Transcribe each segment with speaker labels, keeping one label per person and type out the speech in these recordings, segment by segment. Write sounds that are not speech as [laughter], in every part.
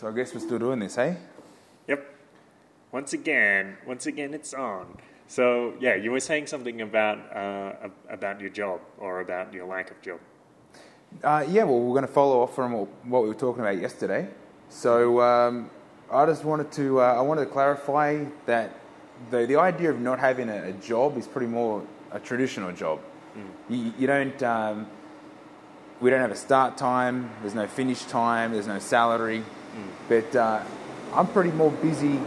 Speaker 1: So I guess we're still doing this, hey?
Speaker 2: Yep. Once again, once again, it's on. So yeah, you were saying something about uh, about your job or about your lack of job.
Speaker 1: Uh, yeah, well, we're going to follow off from what we were talking about yesterday. So um, I just wanted to uh, I wanted to clarify that the the idea of not having a, a job is pretty more a traditional job.
Speaker 2: Mm.
Speaker 1: You, you don't. Um, we don't have a start time. There's no finish time. There's no salary. But uh, I'm pretty more busy.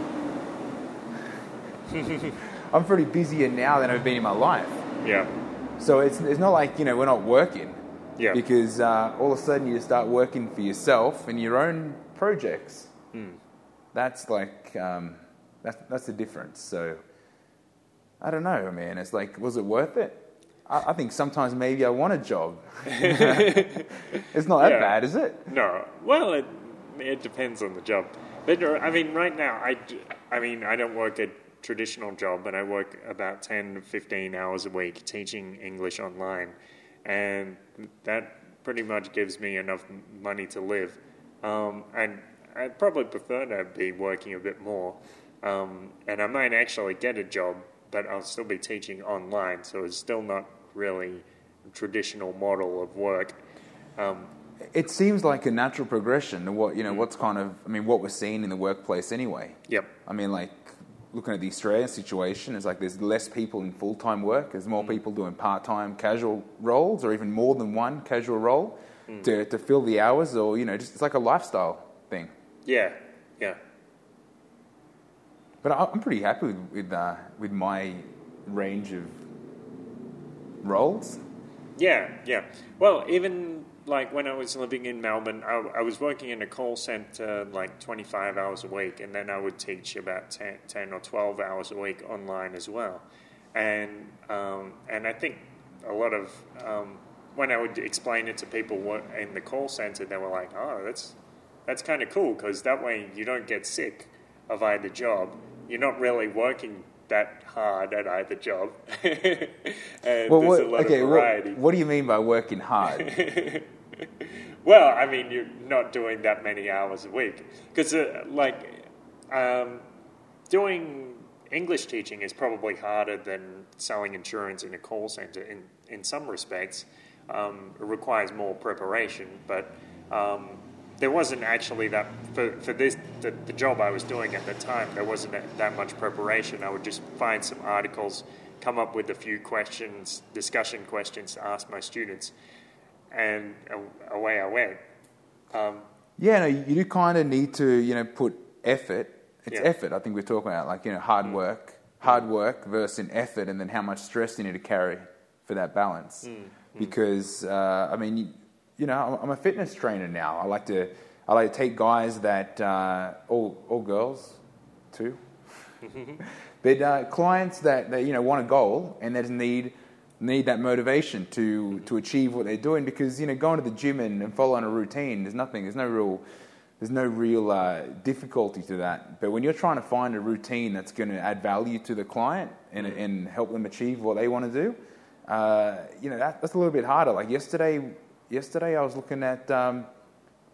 Speaker 1: I'm pretty busier now than I've been in my life.
Speaker 2: Yeah.
Speaker 1: So it's, it's not like, you know, we're not working.
Speaker 2: Yeah.
Speaker 1: Because uh, all of a sudden you start working for yourself and your own projects. That's like, um, that's, that's the difference. So I don't know, man. It's like, was it worth it? I, I think sometimes maybe I want a job. [laughs] it's not that
Speaker 2: Yeah.
Speaker 1: bad, is it?
Speaker 2: No. Well, it it depends on the job. But uh, I mean, right now, I, I mean, I don't work a traditional job, but I work about 10 to 15 hours a week teaching English online. And that pretty much gives me enough money to live. Um, and I'd probably prefer to be working a bit more. Um, and I might actually get a job, but I'll still be teaching online, so it's still not really a traditional model of work. Um,
Speaker 1: It seems like a natural progression to what you know. Mm. What's kind of I mean, what we're seeing in the workplace anyway.
Speaker 2: yep.
Speaker 1: I mean, like looking at the Australian situation, it's like there's less people in full time work. There's more mm. people doing part time casual roles, or even more than one casual role mm. to to fill the hours, or you know, just it's like a lifestyle thing.
Speaker 2: Yeah, yeah.
Speaker 1: But I- I'm pretty happy with with, uh, with my range of roles.
Speaker 2: Yeah, yeah. Well, even like when I was living in Melbourne, I, I was working in a call center like 25 hours a week, and then I would teach about 10, 10 or 12 hours a week online as well. And um, and I think a lot of um, when I would explain it to people in the call center, they were like, "Oh, that's that's kind of cool because that way you don't get sick of either job. You're not really working." That hard at either job, [laughs] and
Speaker 1: Well,
Speaker 2: there's
Speaker 1: what,
Speaker 2: a lot
Speaker 1: okay,
Speaker 2: of
Speaker 1: what, what do you mean by working hard? [laughs]
Speaker 2: Well, I mean, you're not doing that many hours a week because, uh, like, um, doing English teaching is probably harder than selling insurance in a call center. In in some respects, um, it requires more preparation, but um, there wasn't actually that for, for this the, the job I was doing at the time. There wasn't that, much preparation. I would just find some articles, come up with a few questions, discussion questions to ask my students, and away I went. Um,
Speaker 1: Yeah, no, you do kind of need to, you know, put effort. It's
Speaker 2: Yeah.
Speaker 1: effort. I think we're talking about like you know hard work, hard work versus an effort, and then how much stress you need to carry for that balance. Because uh, I mean, you, you know, I'm, a fitness trainer now. I like to, I like to take guys that uh, all all girls, too, [laughs] but uh, clients that, that you know want a goal and that need need that motivation to to achieve what they're doing because you know going to the gym and, and following a routine there's nothing there's no real there's no real uh, difficulty to that. But when you're trying to find a routine that's going to add value to the client and, and help them achieve what they want to do uh, you know that, that's a little bit harder. Like yesterday yesterday I was looking at um,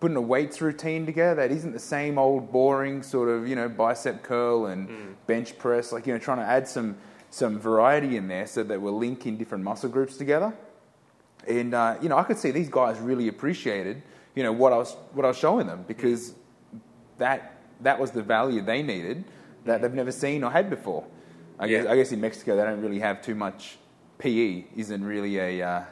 Speaker 1: putting a weights routine together that isn't the same old boring sort of you know bicep curl and bench press like you know trying to add some some variety in there so that we're linking different muscle groups together. And uh, you know I could see these guys really appreciated you know what I was what I was showing them because that that was the value they needed that they've never seen or had before. I guess I guess in Mexico they don't really have too much PE isn't really a uh,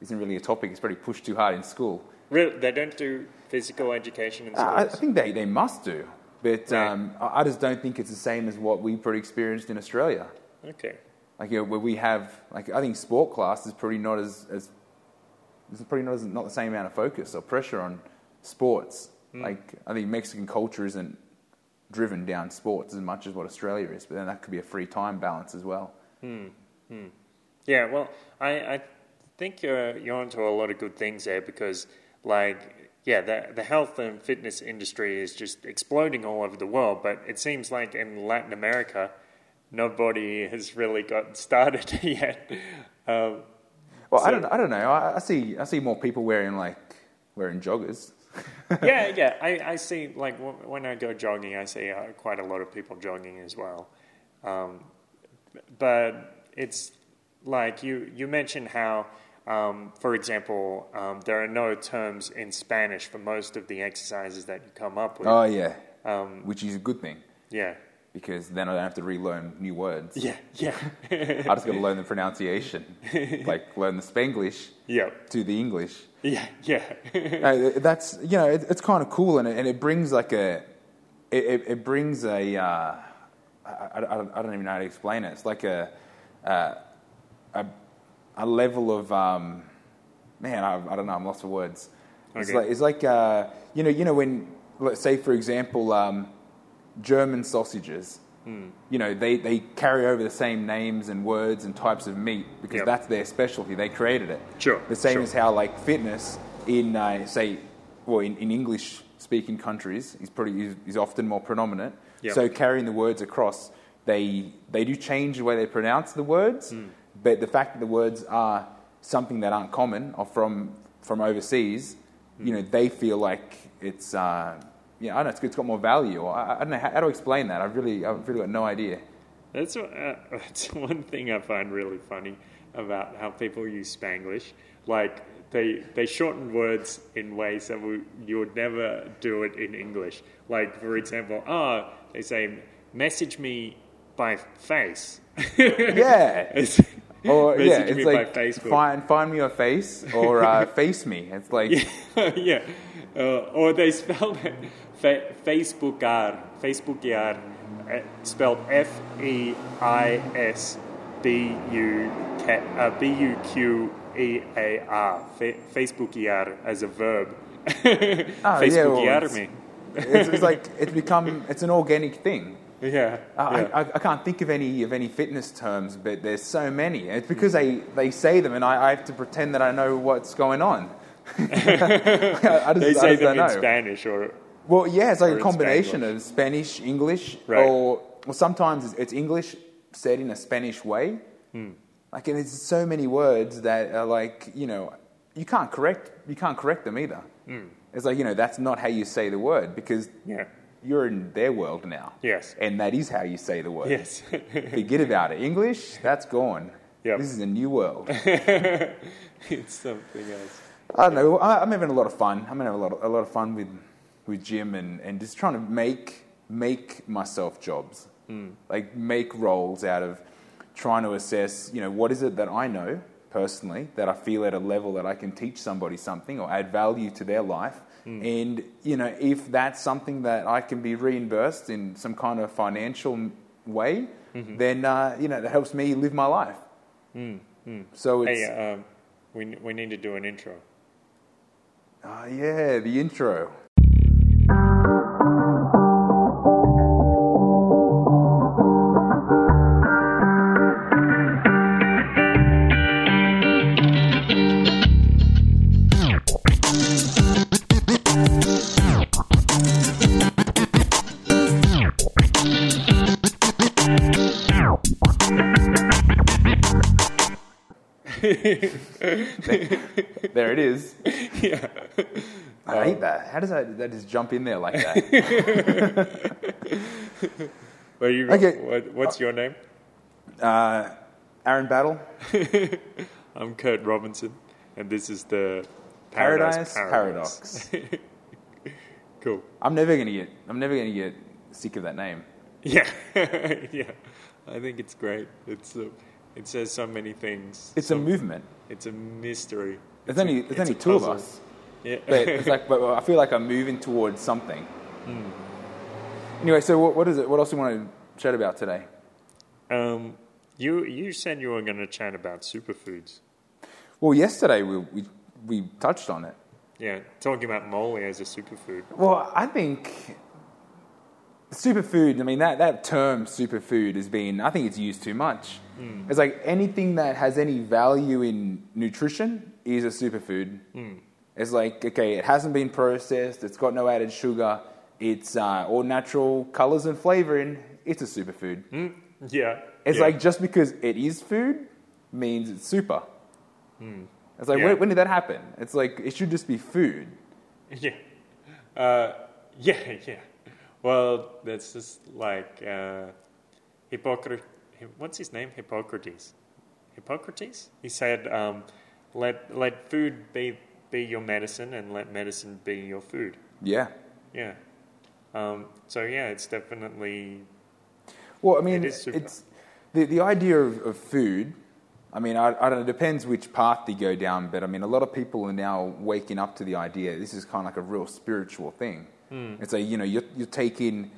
Speaker 1: isn't really a topic it's pretty pushed too hard in school
Speaker 2: really, they don't do physical education in schools.
Speaker 1: I, I think they, they must do, but
Speaker 2: Right.
Speaker 1: um, I I just don't think it's the same as what we pretty experienced in Australia.
Speaker 2: okay.
Speaker 1: Like you know, where we have, like I think sport class is pretty not as, as it's pretty not as, not the same amount of focus or pressure on sports. Hmm. Like I think Mexican culture isn't driven down sports as much as what Australia is, but then that could be a free time balance as well. Hmm. Hmm.
Speaker 2: Yeah, well, I, I think you're, you're onto a lot of good things there because, like, yeah, the, the health and fitness industry is just exploding all over the world, but it seems like in Latin America, nobody [laughs] has really got started [laughs] yet. Um,
Speaker 1: Well, I don't I don't know. I, I see I see more people wearing like wearing joggers. [laughs]
Speaker 2: yeah, yeah. I, I see, like, w- when I go jogging, I see uh, quite a lot of people jogging as well. Um, but it's like you, you mentioned how, um, for example, um, there are no terms in Spanish for most of the exercises that you come up with.
Speaker 1: Oh yeah,
Speaker 2: Um,
Speaker 1: which is a good thing
Speaker 2: yeah.
Speaker 1: because then I don't have to relearn new words.
Speaker 2: Yeah, yeah. [laughs]
Speaker 1: I just got to learn the pronunciation, [laughs] like learn the Spanglish
Speaker 2: yep.
Speaker 1: to the English.
Speaker 2: Yeah, yeah. [laughs]
Speaker 1: Uh, that's you know it, it's kind of cool and it, and it brings like a it, it, it brings a uh, I, I, I don't even know how to explain it. It's like a uh, a, a level of um, man I, I don't know I'm lost for words. It's like it's like uh, you know you know when let's say for example um, German sausages.
Speaker 2: Hmm.
Speaker 1: You know, they, they carry over the same names and words and types of meat because
Speaker 2: Yep.
Speaker 1: that's their specialty. They created it.
Speaker 2: Sure,
Speaker 1: The same
Speaker 2: sure.
Speaker 1: as how like fitness in uh, say well in, in English speaking countries is pretty is, is often more predominant.
Speaker 2: Yep.
Speaker 1: So carrying the words across, they they do change the way they pronounce the words,
Speaker 2: Hmm.
Speaker 1: But the fact that the words are something that aren't common or from from overseas, you know, they feel like it's uh, yeah I don't know it's, it's got more value. Or I, I don't know how, how to explain that. I've really I've really got no idea.
Speaker 2: That's, what- uh, [laughs] that's one thing I find really funny about how people use Spanglish. Like, they, they shorten words in ways that we, you would never do it in English. Like, for example, oh, they say, message me by face. [laughs]
Speaker 1: Yeah. Or yeah, it's
Speaker 2: me
Speaker 1: like
Speaker 2: by Facebook.
Speaker 1: find find me your face or uh, [laughs] face me. It's like
Speaker 2: yeah. [laughs] Uh, or they spelled it [laughs] fa- Facebookar, Facebookar, uh, spelled F E I S B U uh, B U Q E A R, Fa- Facebookiar as a verb.
Speaker 1: Oh, yeah, well, it's-
Speaker 2: me.
Speaker 1: it's, it's like it's become it's an organic thing.
Speaker 2: Yeah.
Speaker 1: I,
Speaker 2: yeah.
Speaker 1: I, I can't think of any of any fitness terms, but there's so many. It's because they, they say them, and I, I have to pretend that I know what's going on. [laughs] I just,
Speaker 2: they say them in. Spanish or.
Speaker 1: Well, yeah, it's like a combination
Speaker 2: Spanglish.
Speaker 1: of Spanish, English,
Speaker 2: Right.
Speaker 1: or well, sometimes it's, English said in a Spanish way.
Speaker 2: Hmm.
Speaker 1: Like, and there's so many words that are like, you know, you can't correct you can't correct them either.
Speaker 2: Hmm.
Speaker 1: It's like you know that's not how you say the word because
Speaker 2: Yeah.
Speaker 1: You're in their world now.
Speaker 2: Yes.
Speaker 1: and that is how you say the word.
Speaker 2: Yes. [laughs]
Speaker 1: Forget about it. English, that's gone.
Speaker 2: Yep.
Speaker 1: This is a new world. [laughs]
Speaker 2: it's something else.
Speaker 1: I don't know. I- I'm having a lot of fun. I'm having a lot of, a lot of fun with with gym and, and just trying to make make myself jobs, hmm. like make roles out of trying to assess. You know, what is it that I know personally that I feel at a level that I can teach somebody something or add value to their life. And you know, if that's something that I can be reimbursed in some kind of financial way, then uh, you know that helps me live my life. So it's
Speaker 2: Hey, um, we, we need to do an intro.
Speaker 1: Ah, yeah, the intro. [laughs] There it is.
Speaker 2: yeah.
Speaker 1: I hate that. How does that, that just jump in there like that? [laughs]
Speaker 2: Well, you,
Speaker 1: Okay.
Speaker 2: what, what's your name?
Speaker 1: uh, Aaron Battle, [laughs]
Speaker 2: I'm Kurt Robinson, and this is the
Speaker 1: Paradise,
Speaker 2: Paradox.
Speaker 1: Paradox.
Speaker 2: cool.
Speaker 1: I'm never gonna get. I'm never gonna get sick of that name.
Speaker 2: Yeah, yeah. I think it's great. It's uh, it says so many things.
Speaker 1: It's
Speaker 2: so,
Speaker 1: a movement.
Speaker 2: It's a mystery.
Speaker 1: There's
Speaker 2: It's a-
Speaker 1: only there's only
Speaker 2: a
Speaker 1: two of us,
Speaker 2: Yeah.
Speaker 1: but it's like. But I feel like I'm moving towards something.
Speaker 2: Hmm.
Speaker 1: Anyway, so what, what is it? What else do you want to chat about today?
Speaker 2: um, you you said you were going to chat about superfoods.
Speaker 1: Well, yesterday we we, we touched on it.
Speaker 2: Yeah, talking about moly as a superfood.
Speaker 1: Well, I think superfood. I mean, that, that term superfood has been. I think it's used too much. It's like anything that has any value in nutrition is a superfood. It's like okay, it hasn't been processed. It's got no added sugar. It's uh, all natural colors and flavoring. It's a superfood.
Speaker 2: Yeah.
Speaker 1: It's
Speaker 2: yeah.
Speaker 1: like just because it is food means it's super. It's like
Speaker 2: Yeah.
Speaker 1: when, when did that happen? It's like it should just be food. [laughs]
Speaker 2: yeah. Uh, yeah, [laughs] yeah. Well, that's just like uh, Hippocrates. What's his name? Hippocrates. Hippocrates. He said, um, "Let let food be be your medicine, and let medicine be your food."
Speaker 1: Yeah.
Speaker 2: Yeah. Um, so yeah, it's definitely
Speaker 1: Well, I mean,
Speaker 2: It is
Speaker 1: it's the the idea of, of food. I mean, I, I don't know. It depends which path you go down, but I mean, a lot of people are now waking up to the idea. This is kind of like a real spiritual thing. Hmm. It's like you know, you're, you're taking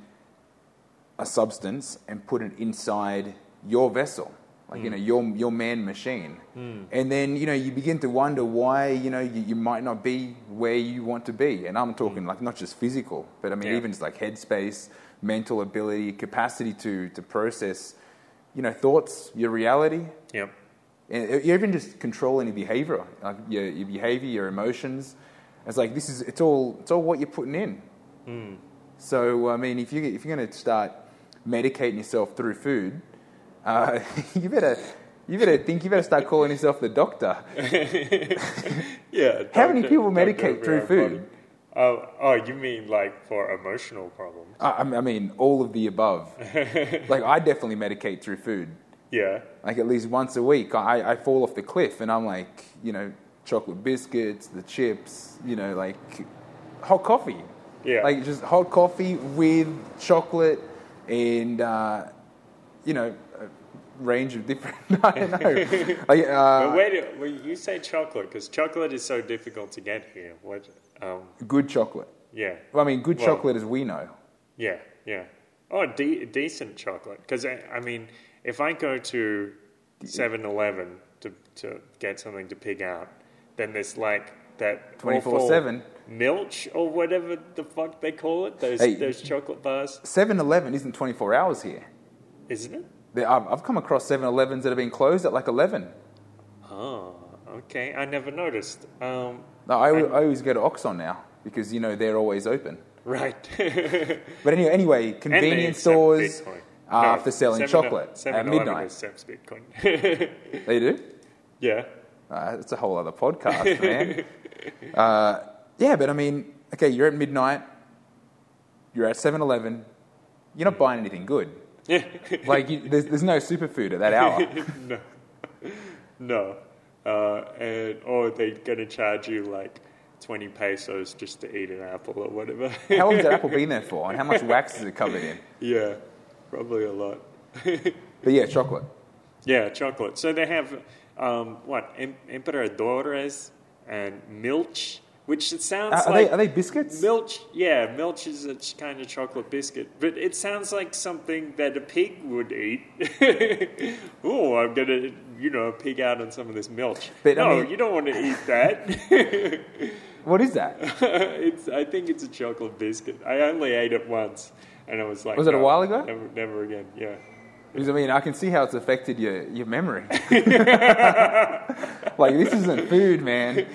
Speaker 1: a substance and put it inside your vessel, like you hmm. know, your your man machine, hmm. and then you know, you begin to wonder why you know you, you might not be where you want to be. And I'm talking like not just physical, but I mean
Speaker 2: Yeah.
Speaker 1: even just like headspace, mental ability, capacity to to process, you know, thoughts, your reality,
Speaker 2: yep.
Speaker 1: and uh, even just controlling your behavior, like your, your behavior, your emotions. It's like this is it's all it's all what you're putting in. So I mean, if you if you're going to start medicating yourself through food, uh, [laughs] you better you better think you better start calling yourself the doctor. [laughs]
Speaker 2: Yeah. [laughs]
Speaker 1: How many people medicate through food?
Speaker 2: Oh, oh, you mean like for emotional problems?
Speaker 1: I, I mean, all of the above. like I definitely medicate through food.
Speaker 2: Yeah.
Speaker 1: Like at least once a week, I, I fall off the cliff, and I'm like, you know, chocolate biscuits, the chips, you know, like hot coffee.
Speaker 2: Yeah.
Speaker 1: Like just hot coffee with chocolate and, uh, you know, a range of different. [laughs] I don't know. [laughs] like,
Speaker 2: But
Speaker 1: uh,
Speaker 2: wait, a- when you say chocolate, because chocolate is so difficult to get here. What? Um,
Speaker 1: good chocolate.
Speaker 2: yeah,
Speaker 1: Well, I mean, good
Speaker 2: Well-
Speaker 1: chocolate as we know.
Speaker 2: yeah, yeah. Oh, de- decent chocolate. Because I, I mean, if I go to 7-Eleven to to get something to pick out, then there's like that
Speaker 1: 24/7.
Speaker 2: milch or whatever the fuck they call it. Those
Speaker 1: Hey.
Speaker 2: those chocolate bars,
Speaker 1: 7 Eleven isn't 24 hours here.
Speaker 2: isn't it?
Speaker 1: There- I've, I've come across 7 Elevens that have been closed at like 11.
Speaker 2: Oh, okay. I never noticed. Um,
Speaker 1: No, I, I always go to Oxxo now because, you know, they're always open.
Speaker 2: right. [laughs]
Speaker 1: But anyway, anyway convenience stores are
Speaker 2: No,
Speaker 1: for selling
Speaker 2: 7
Speaker 1: chocolate
Speaker 2: 7-Eleven
Speaker 1: midnight.
Speaker 2: accepts Bitcoin.
Speaker 1: They do? [laughs]
Speaker 2: yeah.
Speaker 1: Uh, it's a whole other podcast, man. [laughs] uh, yeah, but I mean, okay, you're at midnight, you're at 7 Eleven, you're not buying anything good.
Speaker 2: Yeah.
Speaker 1: Like, you, there's, there's no superfood at that [laughs] hour.
Speaker 2: no. [laughs] No. Uh, and or they're gonna charge you like twenty pesos just to eat an apple or whatever.
Speaker 1: How long has that apple been there [laughs] for? And how much wax is it covered in?
Speaker 2: yeah, probably a lot.
Speaker 1: But yeah, chocolate.
Speaker 2: Yeah, chocolate. So they have um, what em- emperadores and milch, which it sounds
Speaker 1: Uh, are,
Speaker 2: like
Speaker 1: they, are they biscuits?
Speaker 2: Milch, yeah, milch is a kind of chocolate biscuit, but it sounds like something that a pig would eat. [laughs] oh, I'm gonna, you know, pig out on some of this milch.
Speaker 1: But, I
Speaker 2: no,
Speaker 1: mean-
Speaker 2: you don't want to eat that. [laughs]
Speaker 1: What is that? [laughs]
Speaker 2: it's, I think it's a chocolate biscuit. I only ate it once, and I was like,
Speaker 1: Was it a while ago?"
Speaker 2: Never, never again. Yeah.
Speaker 1: Because I mean, I can see how it's affected your, your memory. [laughs] [laughs] like this isn't food, man.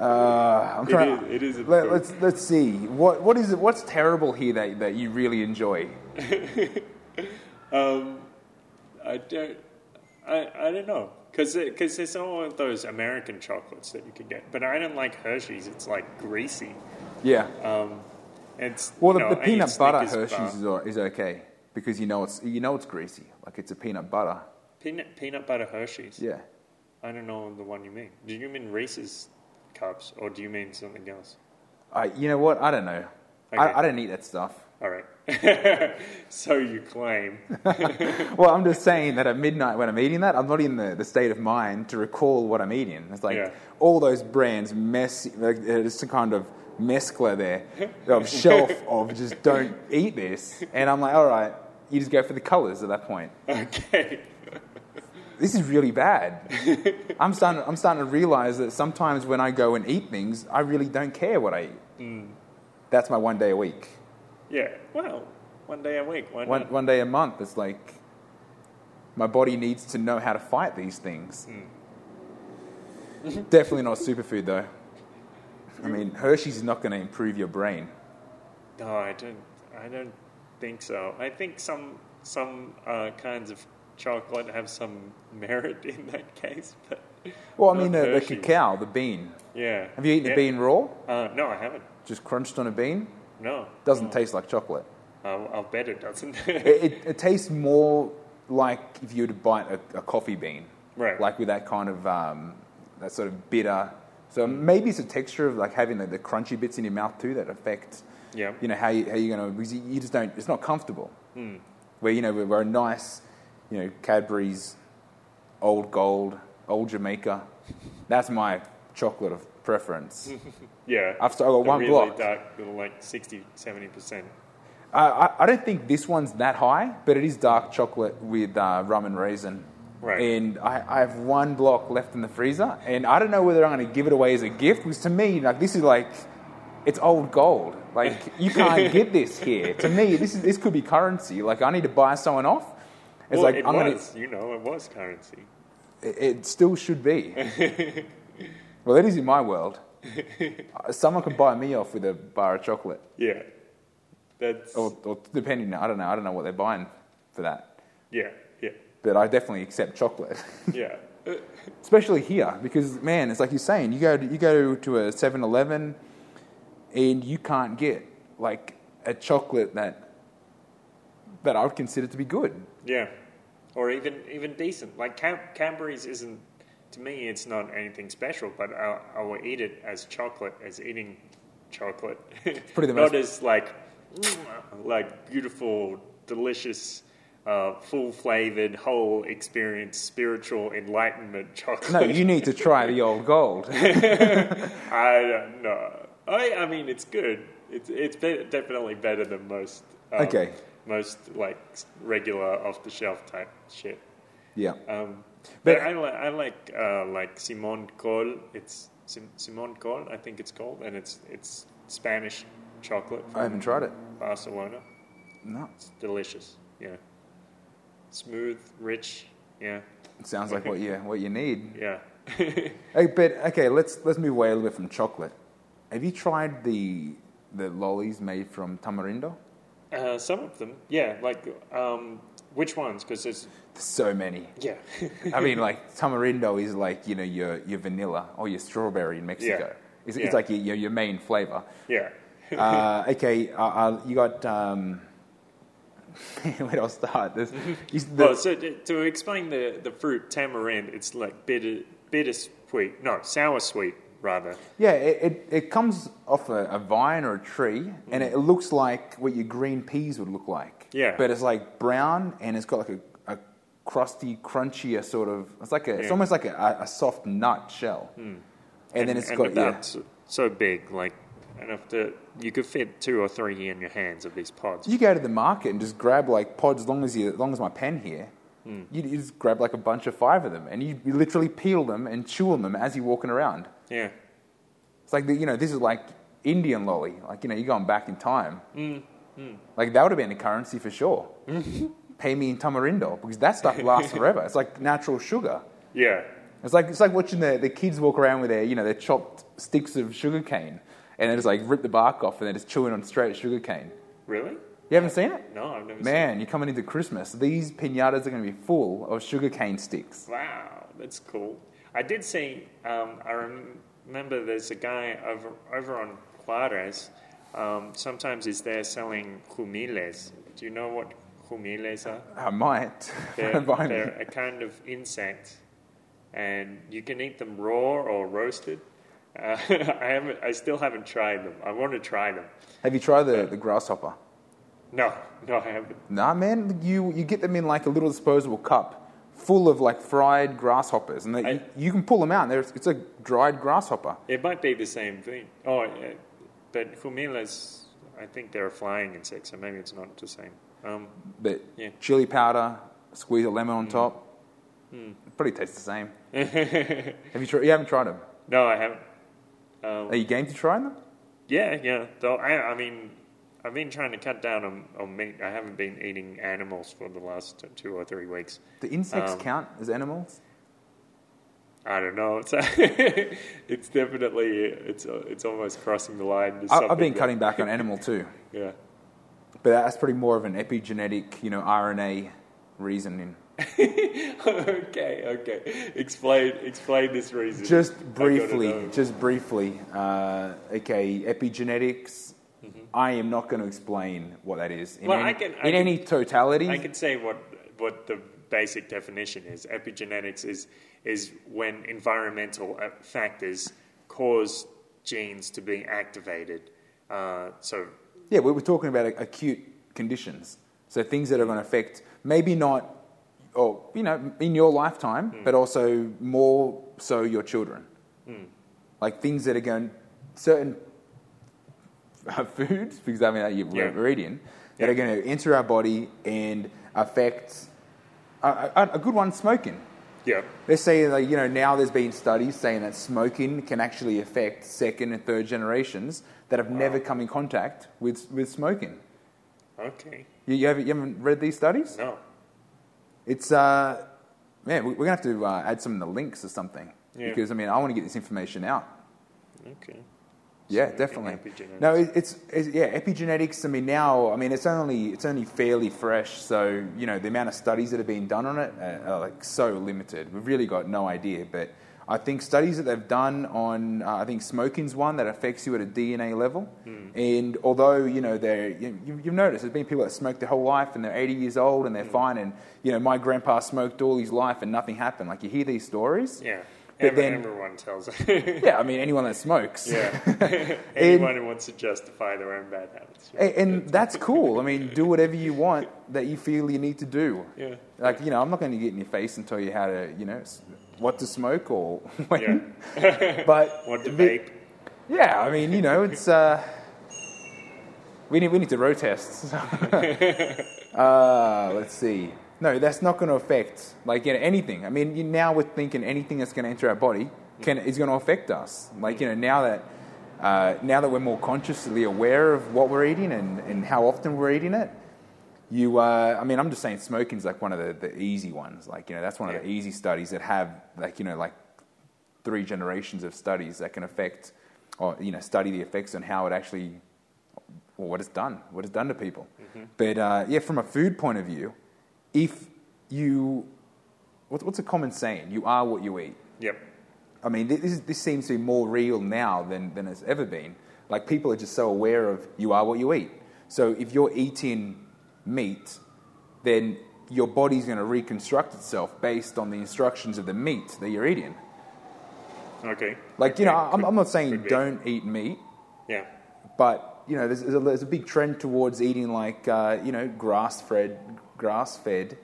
Speaker 1: Uh, I'm trying.
Speaker 2: is- it isn't
Speaker 1: Let,
Speaker 2: food.
Speaker 1: let's let's see. What what is it? What's terrible here that, that you really enjoy? [laughs]
Speaker 2: Um, I don't, I, I don't know, because because there's all of those American chocolates that you can get, but I don't like Hershey's. It's like greasy.
Speaker 1: Yeah.
Speaker 2: Um, it's
Speaker 1: Well, the, the peanut butter Hershey's
Speaker 2: bar.
Speaker 1: is, is okay because you know it's you know it's greasy. Like it's a peanut butter.
Speaker 2: peanut peanut butter Hershey's.
Speaker 1: Yeah.
Speaker 2: I don't know the one you mean. Do you mean Reese's cups, or do you mean something else?
Speaker 1: I you know what? I don't know.
Speaker 2: Okay.
Speaker 1: I, I don't eat that stuff.
Speaker 2: All right. [laughs] so you claim. [laughs]
Speaker 1: Well, I'm just saying that at midnight when I'm eating that, I'm not in the, the state of mind to recall what I'm eating. It's like
Speaker 2: Yeah.
Speaker 1: all those brands mess, like, uh, there's some kind of mescla there [laughs] of shelf of just don't eat this. And I'm like, all right, you just go for the colors at that point.
Speaker 2: Okay. [laughs]
Speaker 1: This is really bad. [laughs] I'm starting, I'm starting to realize that sometimes when I go and eat things, I really don't care what I eat.
Speaker 2: Mm.
Speaker 1: That's my one day a week.
Speaker 2: Yeah. Well, one day a week. Why
Speaker 1: One,
Speaker 2: not?
Speaker 1: one day a month, it's like my body needs to know how to fight these things. [laughs] Definitely not superfood, though. I mean, Hershey's is not going to improve your brain.
Speaker 2: No, I don't. I don't think so. I think some some uh, kinds of chocolate have some [laughs] merit in that case, but
Speaker 1: Well, I mean, the, the cacao, the bean.
Speaker 2: Yeah.
Speaker 1: Have you eaten
Speaker 2: Yeah.
Speaker 1: the bean raw?
Speaker 2: Uh, no, I haven't.
Speaker 1: just crunched on a bean,
Speaker 2: No,
Speaker 1: doesn't taste like chocolate.
Speaker 2: I'll, I'll bet it doesn't. [laughs]
Speaker 1: It, it, it tastes more like if you were to bite a, a coffee bean,
Speaker 2: Right.
Speaker 1: Like with that kind of um, that sort of bitter. So maybe it's a texture of like having the, the crunchy bits in your mouth too that affect,
Speaker 2: Yeah.
Speaker 1: you know, how you how you're gonna because you, you just don't. It's not comfortable.
Speaker 2: Hmm.
Speaker 1: Where you know we're, we're a nice, you know, Cadbury's, old gold, old Jamaica. That's my chocolate of preference. [laughs]
Speaker 2: yeah.
Speaker 1: I've got one
Speaker 2: really
Speaker 1: block.
Speaker 2: dark, like 60, 70%.
Speaker 1: I, I, I don't think this one's that high, but it is dark chocolate with uh, rum and raisin.
Speaker 2: Right.
Speaker 1: And I, I have one block left in the freezer, and I don't know whether I'm going to give it away as a gift, because to me, like this is like, it's old gold. Like [laughs] you can't get this here. To me, this is this could be currency. Like I need to buy someone off. It's
Speaker 2: well,
Speaker 1: like
Speaker 2: it
Speaker 1: I'm
Speaker 2: was, you know, it was currency.
Speaker 1: It, it still should be. [laughs] well, it is in my world. Uh, Someone could buy me off with a bar of chocolate,
Speaker 2: Yeah. That's,
Speaker 1: or, or depending. I don't know. I don't know what they're buying for that.
Speaker 2: yeah, yeah,
Speaker 1: but I definitely accept chocolate, [laughs]
Speaker 2: yeah.
Speaker 1: Especially here because man, it's like you're saying, you go to, you go to a 7-Eleven and you can't get like a chocolate that that I would consider to be good.
Speaker 2: Yeah, or even even decent. Like Cam- Cadbury's isn't to me. It's not anything special, but I, I will eat it as chocolate, as eating chocolate.
Speaker 1: It's pretty the [laughs]
Speaker 2: not
Speaker 1: most-
Speaker 2: as like like beautiful, delicious. Uh, full flavored, whole experience, spiritual enlightenment chocolate.
Speaker 1: No, you need to try the [laughs] old gold. [laughs]
Speaker 2: I don't know. I, I mean, it's good. It's it's be- definitely better than most. Um,
Speaker 1: Okay.
Speaker 2: Most like regular off the shelf type shit.
Speaker 1: yeah,
Speaker 2: Um,
Speaker 1: But-
Speaker 2: but I, li- I like uh, like Simon Coll. It's Sim- Simon Coll, I think it's called, and it's it's Spanish chocolate
Speaker 1: I haven't tried it.
Speaker 2: Barcelona.
Speaker 1: No,
Speaker 2: It's delicious. Yeah, smooth, rich. Yeah,
Speaker 1: it sounds like what you [laughs] what you need.
Speaker 2: yeah. [laughs]
Speaker 1: Hey, but okay, let's let's move away a little bit from chocolate. Have you tried the the lollies made from tamarindo?
Speaker 2: uh, some of them, yeah. Like um, which ones? Because there's
Speaker 1: so many.
Speaker 2: yeah.
Speaker 1: I mean, like tamarindo is like you know your your vanilla or your strawberry in Mexico.
Speaker 2: Yeah.
Speaker 1: It's,
Speaker 2: Yeah.
Speaker 1: it's like your, your main flavor.
Speaker 2: yeah.
Speaker 1: Uh, [laughs] okay, uh, uh, you got. Um, [laughs] where do I start? [laughs] The,
Speaker 2: Well, so to, to explain the, the fruit tamarind, it's like bitter, bittersweet, no, sour sweet rather.
Speaker 1: yeah, it, it, it comes off a, a vine or a tree, and it looks like what your green peas would look like.
Speaker 2: Yeah.
Speaker 1: But it's like brown, and it's got like a, a crusty, crunchier sort of. It's like a. It's almost like a, a soft nut shell. And, then it's
Speaker 2: and
Speaker 1: got yeah.
Speaker 2: so, so big, like enough to you could fit two or three in your hands of these pods.
Speaker 1: You go to the market and just grab like pods, as long as you, as long as my pen here.
Speaker 2: Hmm.
Speaker 1: You, you just grab like a bunch of five of them, and you, you literally peel them and chew on them as you're walking around.
Speaker 2: Yeah,
Speaker 1: It's like the, you know, this is like Indian lolly. Like you know, you're going back in time.
Speaker 2: Hmm.
Speaker 1: Like that would have been the currency for sure. [laughs] Pay me in tamarindo because that stuff lasts [laughs] forever. It's like natural sugar.
Speaker 2: yeah,
Speaker 1: It's like it's like watching the, the kids walk around with their you know their chopped sticks of sugar cane, and they just like rip the bark off and they're just chewing on straight sugar cane.
Speaker 2: really?
Speaker 1: You haven't seen it?
Speaker 2: No, I've never seen it.
Speaker 1: Man, you're coming into Christmas. These pinatas are going to be full of sugarcane sticks.
Speaker 2: Wow, that's cool. I did see. Um, I rem- remember there's a guy over over on Juarez. Um, sometimes he's there selling jumiles. Do you know what jumiles are?
Speaker 1: I might. [laughs]
Speaker 2: They're, they're a kind of insect, and you can eat them raw or roasted. Uh, [laughs] I haven't. I still haven't tried them. I want to try them.
Speaker 1: Have you tried the, the grasshopper?
Speaker 2: No, no, I haven't.
Speaker 1: Nah, man. You, you get them in like a little disposable cup full of like fried grasshoppers, and they,
Speaker 2: I-
Speaker 1: you, you can pull them out. And it's a dried grasshopper.
Speaker 2: It might be the same thing. Oh, uh, but humilas, I think they're a flying insect, so maybe it's not the same. Um,
Speaker 1: But
Speaker 2: Yeah. Mm.
Speaker 1: chili powder, squeeze a lemon on top. Probably tastes the same. [laughs] Have you tried? You haven't tried them.
Speaker 2: no, I haven't. Um,
Speaker 1: Are you game to try them?
Speaker 2: yeah, yeah. Though I, I mean, I've been trying to cut down on, on meat. I haven't been eating animals for the last two or three weeks.
Speaker 1: Do insects
Speaker 2: Um,
Speaker 1: count as animals?
Speaker 2: I don't know. It's [laughs] it's definitely it's it's almost crossing the line.
Speaker 1: I, I've been
Speaker 2: that-
Speaker 1: cutting back on [laughs] animal too.
Speaker 2: Yeah,
Speaker 1: But that's pretty more of an epigenetic, you know, RNA reasoning. [laughs]
Speaker 2: okay, okay. Explain, explain this reason.
Speaker 1: Just briefly, just briefly. Uh, okay, epigenetics. I am not going to explain what that is in,
Speaker 2: Mm-hmm. Well,
Speaker 1: any,
Speaker 2: can-
Speaker 1: in
Speaker 2: can-
Speaker 1: any totality.
Speaker 2: I can say what what the basic definition is. Epigenetics is is when environmental uh, factors cause genes to be activated. Uh, so
Speaker 1: Yeah, we were talking about acute conditions. So things that are going to affect maybe not, or you know, in your lifetime,
Speaker 2: Hmm.
Speaker 1: but also more so your children. Like things that are going certain [laughs] foods, because I mean you-
Speaker 2: Yeah.
Speaker 1: we're eating, that
Speaker 2: Yeah.
Speaker 1: are going to enter our body and affect. A, a, a good one, smoking.
Speaker 2: yeah,
Speaker 1: They're saying that you know now there's been studies saying that smoking can actually affect second and third generations that have never come in contact with with smoking.
Speaker 2: okay,
Speaker 1: You, you, haven't, you haven't read these studies?
Speaker 2: no,
Speaker 1: It's uh, man, we- we're gonna have to uh, add some in the links or something
Speaker 2: Yeah.
Speaker 1: because I mean I want to get this information out.
Speaker 2: okay.
Speaker 1: Yeah, definitely.
Speaker 2: epigenetics.
Speaker 1: No, it, it's, it's yeah, epigenetics. I mean, now I mean it's only it's only fairly fresh, so you know the amount of studies that have been done on it are, are like so limited. We've really got no idea, but I think studies that they've done on uh, I think smoking's one that affects you at a DNA level,
Speaker 2: Hmm.
Speaker 1: and although you know they're you, you've noticed there's been people that smoke their whole life and they're 80 years old and they're
Speaker 2: Hmm.
Speaker 1: fine, and you know my grandpa smoked all his life and nothing happened. Like you hear these stories,
Speaker 2: Yeah,
Speaker 1: But
Speaker 2: Every-
Speaker 1: then-
Speaker 2: everyone tells
Speaker 1: yeah. I mean anyone that smokes,
Speaker 2: yeah, [laughs] [laughs] anyone who wants to justify their own bad habits.
Speaker 1: And, and that's cool. I mean, do whatever you want that you feel you need to do.
Speaker 2: Yeah.
Speaker 1: Like, you know, I'm not going to get in your face and tell you how to, you know, what to smoke or [laughs] when.
Speaker 2: Yeah.
Speaker 1: But,
Speaker 2: What to vape?
Speaker 1: Yeah, I mean, you know, it's, uh, we need, we need to road test. uh, let's see. No, that's not going to affect, like, you know, anything. I mean, you, now we're thinking anything that's going to enter our body can, is going to affect us. Like, you know, now that, uh, now that we're more consciously aware of what we're eating and, and how often we're eating it, you, uh, I mean, I'm just saying smoking's like one of the, the easy ones. Like, you know, that's one of the easy studies that have, like, you know, like three generations of studies that can affect, or, you know, study the effects on how it actually, or what it's done, what it's done to people. But, uh, yeah, from a food point of view, if you, what's, what's a common saying? You are what you eat.
Speaker 2: Yep.
Speaker 1: I mean, this, is- this seems to be more real now than, than it's ever been. Like, people are just so aware of you are what you eat. So, if you're eating meat, then your body's going to reconstruct itself based on the instructions of the meat that you're eating.
Speaker 2: Okay.
Speaker 1: Like, you know, I'm, I'm not saying don't eat meat,
Speaker 2: Yeah.
Speaker 1: but, you know, there's, there's, a, there's a big trend towards eating, like, uh, you know, grass fed, grass fed,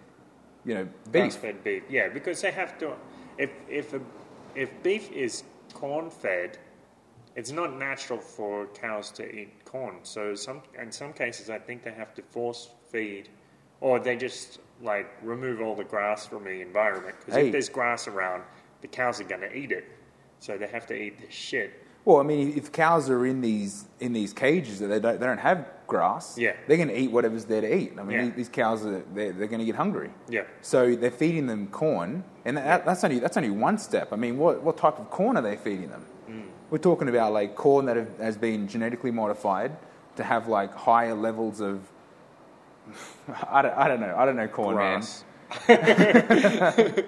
Speaker 1: you know, beef.
Speaker 2: Grass-fed beef. Yeah, because they have to. If if a, if beef is corn-fed, it's not natural for cows to eat corn. So some in some cases, I think they have to force feed, or they just like remove all the grass from the environment. Because
Speaker 1: Hey.
Speaker 2: if there's grass around, the cows are going to eat it. So they have to eat this shit.
Speaker 1: Well, I mean, if cows are in these in these cages that they don't they don't have grass,
Speaker 2: Yeah.
Speaker 1: they're going to eat whatever's there to eat. I mean,
Speaker 2: Yeah.
Speaker 1: these cows are they're, they're going to get hungry.
Speaker 2: Yeah.
Speaker 1: So they're feeding them corn, and that, that's only that's only one step. I mean, what what type of corn are they feeding them?
Speaker 2: Mm.
Speaker 1: We're talking about like corn that have, has been genetically modified to have like higher levels of. [laughs] I don't, I don't know. I don't know corn,
Speaker 2: Grass.
Speaker 1: man. [laughs]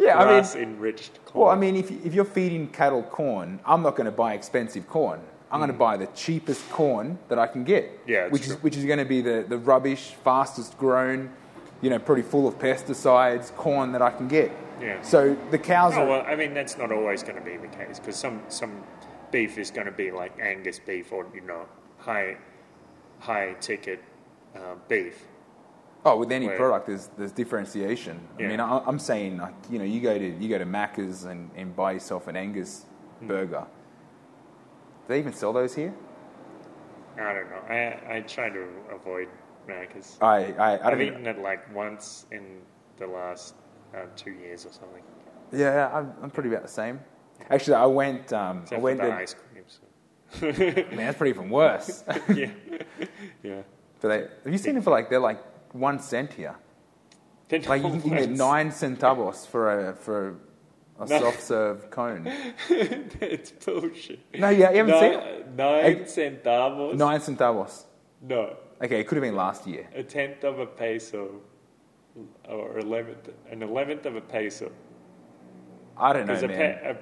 Speaker 1: Yeah, I mean,
Speaker 2: grass enriched corn.
Speaker 1: well, I mean, if, if you're feeding cattle corn, I'm not going to buy expensive corn. I'm going to buy the cheapest corn that I can get.
Speaker 2: Mm. Yeah,
Speaker 1: which
Speaker 2: true.
Speaker 1: is which is going to be the, the rubbish, fastest grown, you know, pretty full of pesticides corn that I can get.
Speaker 2: Yeah.
Speaker 1: So the cows
Speaker 2: Oh
Speaker 1: are.
Speaker 2: well, I mean that's not always going to be the case because some some beef is going to be like Angus beef or you know high high ticket uh, beef.
Speaker 1: Oh, with any
Speaker 2: Wait.
Speaker 1: product, there's there's differentiation. I mean, I, I'm saying, like, you know, you go to you go to Macca's and, and buy yourself an Angus
Speaker 2: Hmm.
Speaker 1: burger. Do they even sell those here?
Speaker 2: I don't know. I I try to avoid Macca's.
Speaker 1: I I, I
Speaker 2: I've
Speaker 1: don't.
Speaker 2: eaten it like once in the last uh, two years or something.
Speaker 1: Yeah, I'm, I'm pretty about the same. Actually, I went. Um, I
Speaker 2: Except for the
Speaker 1: To,
Speaker 2: ice cream. So.
Speaker 1: man, that's pretty even worse. [laughs]
Speaker 2: yeah, yeah.
Speaker 1: but they, have you seen them for like they're like one cent here? Like you can, get nine centavos for a for a
Speaker 2: No.
Speaker 1: soft serve cone. [laughs]
Speaker 2: it's bullshit.
Speaker 1: No, yeah, you haven't seen
Speaker 2: Nine, nine centavos.
Speaker 1: Nine centavos.
Speaker 2: No,
Speaker 1: Okay, it could have been last year.
Speaker 2: a tenth of a peso. or eleventh, an eleventh of a peso.
Speaker 1: I don't know,
Speaker 2: Because a,
Speaker 1: man.
Speaker 2: pe-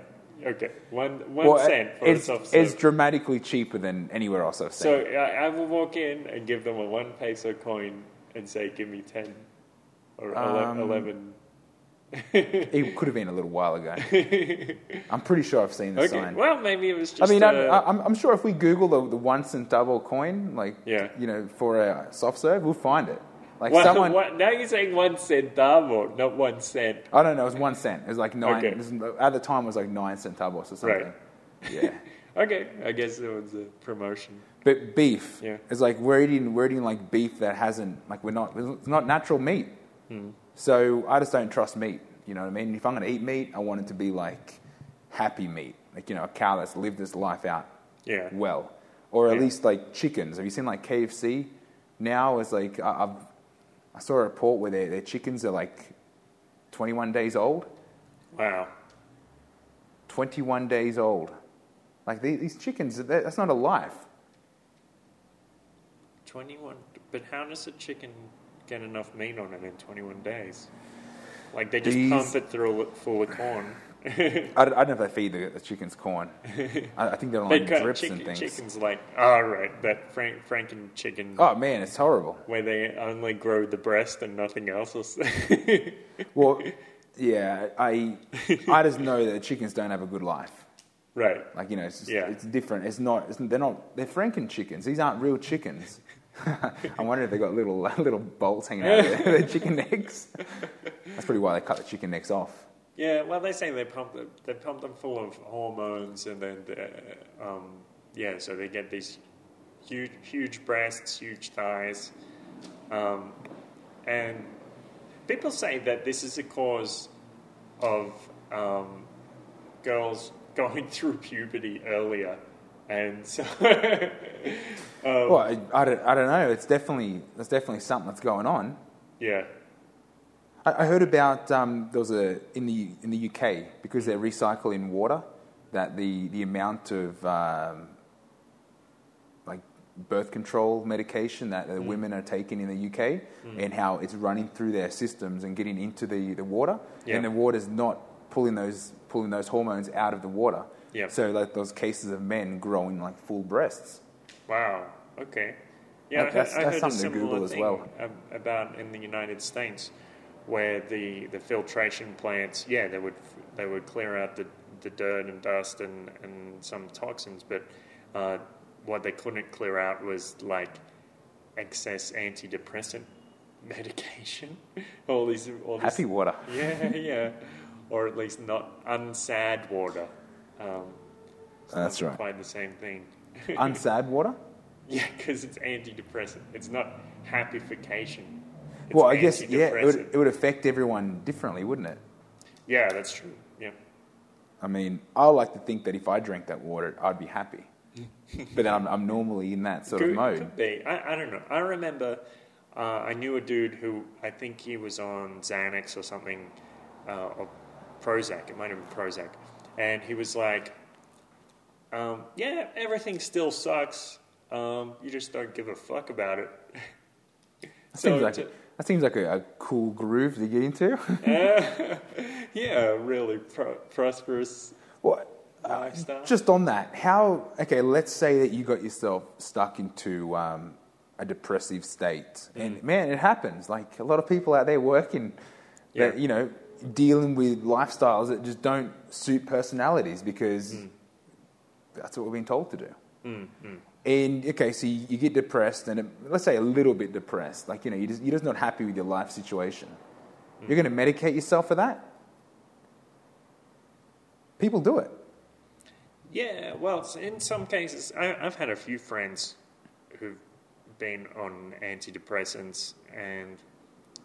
Speaker 2: a okay, one one
Speaker 1: well,
Speaker 2: cent for
Speaker 1: it's,
Speaker 2: a soft serve.
Speaker 1: it's dramatically cheaper than anywhere else I've
Speaker 2: So
Speaker 1: seen.
Speaker 2: I, I will walk in and give them a one peso coin and say, "Give me ten or
Speaker 1: Um,
Speaker 2: eleven. [laughs]
Speaker 1: it could have been a little while ago. [laughs] I'm pretty sure I've seen the
Speaker 2: Okay,
Speaker 1: sign.
Speaker 2: well, maybe it was just.
Speaker 1: I mean,
Speaker 2: uh,
Speaker 1: I, I'm, I'm sure if we Google the, the one centavo coin, like,
Speaker 2: Yeah.
Speaker 1: you know, for a soft serve, we'll find it. Like
Speaker 2: well,
Speaker 1: someone,
Speaker 2: what, now you're saying one centavo, not one cent.
Speaker 1: I don't know, it was one cent. It was like nine,
Speaker 2: Okay.
Speaker 1: was- at the time it was like nine centavos or something.
Speaker 2: Right.
Speaker 1: Yeah. [laughs]
Speaker 2: Okay, I guess it was a promotion.
Speaker 1: But beef
Speaker 2: Yeah.
Speaker 1: It's like we're eating we're eating like beef that hasn't like we're not it's not natural meat.
Speaker 2: Hmm.
Speaker 1: So I just don't trust meat. You know what I mean? If I'm going to eat meat, I want it to be like happy meat, like you know a cow that's lived this life out
Speaker 2: Yeah.
Speaker 1: well, or at
Speaker 2: Yeah.
Speaker 1: least like chickens. Have you seen like KFC? Now it's like I, I've, I saw a report where their their chickens are like 21 days old.
Speaker 2: Wow.
Speaker 1: 21 days old. Like these, these chickens, that's not a life.
Speaker 2: 21. But how does a chicken get enough meat on it in 21 days? Like they just
Speaker 1: These-
Speaker 2: pump it through full of corn.
Speaker 1: I, I don't know if they feed the, the chickens corn. I, I think they're on like
Speaker 2: cut
Speaker 1: drips
Speaker 2: chicken,
Speaker 1: and things.
Speaker 2: chicken's like, all right, that Frank, Franken chicken
Speaker 1: Oh man, it's horrible.
Speaker 2: where they only grow the breast and nothing else. [laughs]
Speaker 1: Well, yeah, I I just know that chickens don't have a good life.
Speaker 2: right.
Speaker 1: Like you know, it's, just,
Speaker 2: Yeah.
Speaker 1: it's different. It's not. It's, they're not. They're Franken chickens. These aren't real chickens. [laughs] I wonder if they got little [laughs] little bolts hanging out of their, their chicken necks. That's probably why they cut the chicken necks off.
Speaker 2: Yeah, well, they say they pump them, they pump them full of hormones, and then uh, um, yeah, so they get these huge, huge breasts, huge thighs, um, and people say that this is a cause of um, girls [laughs] going through puberty earlier, and so [laughs]
Speaker 1: Well, I, I, don't, I don't know. It's definitely there's definitely something that's going on.
Speaker 2: yeah,
Speaker 1: I, I heard about um, there was a in the in the UK because they're recycling water that the the amount of um, like birth control medication that the women are taking in the UK and how it's running through their systems and getting into the, the water
Speaker 2: Yeah.
Speaker 1: and the water's not pulling those pulling those hormones out of the water.
Speaker 2: Yeah.
Speaker 1: So like those cases of men growing like full breasts.
Speaker 2: Wow. Okay. Yeah,
Speaker 1: That- that's-
Speaker 2: I,
Speaker 1: that's
Speaker 2: heard
Speaker 1: something to Google as well.
Speaker 2: about in the United States, where the, the filtration plants, yeah, they would they would clear out the, the dirt and dust and, and some toxins, but uh, what they couldn't clear out was like excess antidepressant [laughs] medication. all these all this,
Speaker 1: Happy water. [laughs]
Speaker 2: yeah, yeah, or at least not unsad water. Um, it's
Speaker 1: That's right.
Speaker 2: Quite the same thing. [laughs]
Speaker 1: Unsad water?
Speaker 2: Yeah, because it's antidepressant. It's not happification. It's
Speaker 1: well, I guess yeah, it would, it would affect everyone differently, wouldn't it?
Speaker 2: Yeah, that's true. Yeah.
Speaker 1: I mean, I like to think that if I drank that water, I'd be happy. [laughs] but I'm, I'm normally in that sort
Speaker 2: could,
Speaker 1: of mode.
Speaker 2: could be. I, I don't know. I remember uh, I knew a dude who I think he was on Xanax or something, uh, or Prozac. It might have been Prozac. And he was like, um, yeah, everything still sucks. Um, you just don't give a fuck about it.
Speaker 1: That seems like,
Speaker 2: to-
Speaker 1: that seems like a, a cool groove to get into. [laughs] [laughs]
Speaker 2: yeah, really pro- prosperous
Speaker 1: What?
Speaker 2: lifestyle.
Speaker 1: just on that, how, okay, let's say that you got yourself stuck into um, a depressive state.
Speaker 2: Mm.
Speaker 1: And man, it happens. Like a lot of people out there working, that, you know, dealing with lifestyles that just don't suit personalities because
Speaker 2: Mm.
Speaker 1: that's what we've been told to do. Hmm, hmm. And okay, so you, you get depressed, and it, let's say a little bit depressed, like you know, you're just, you're just not happy with your life situation. Hmm. You're going to medicate yourself for that? People do it.
Speaker 2: Yeah, well, in some cases, I, I've had a few friends who've been on antidepressants, and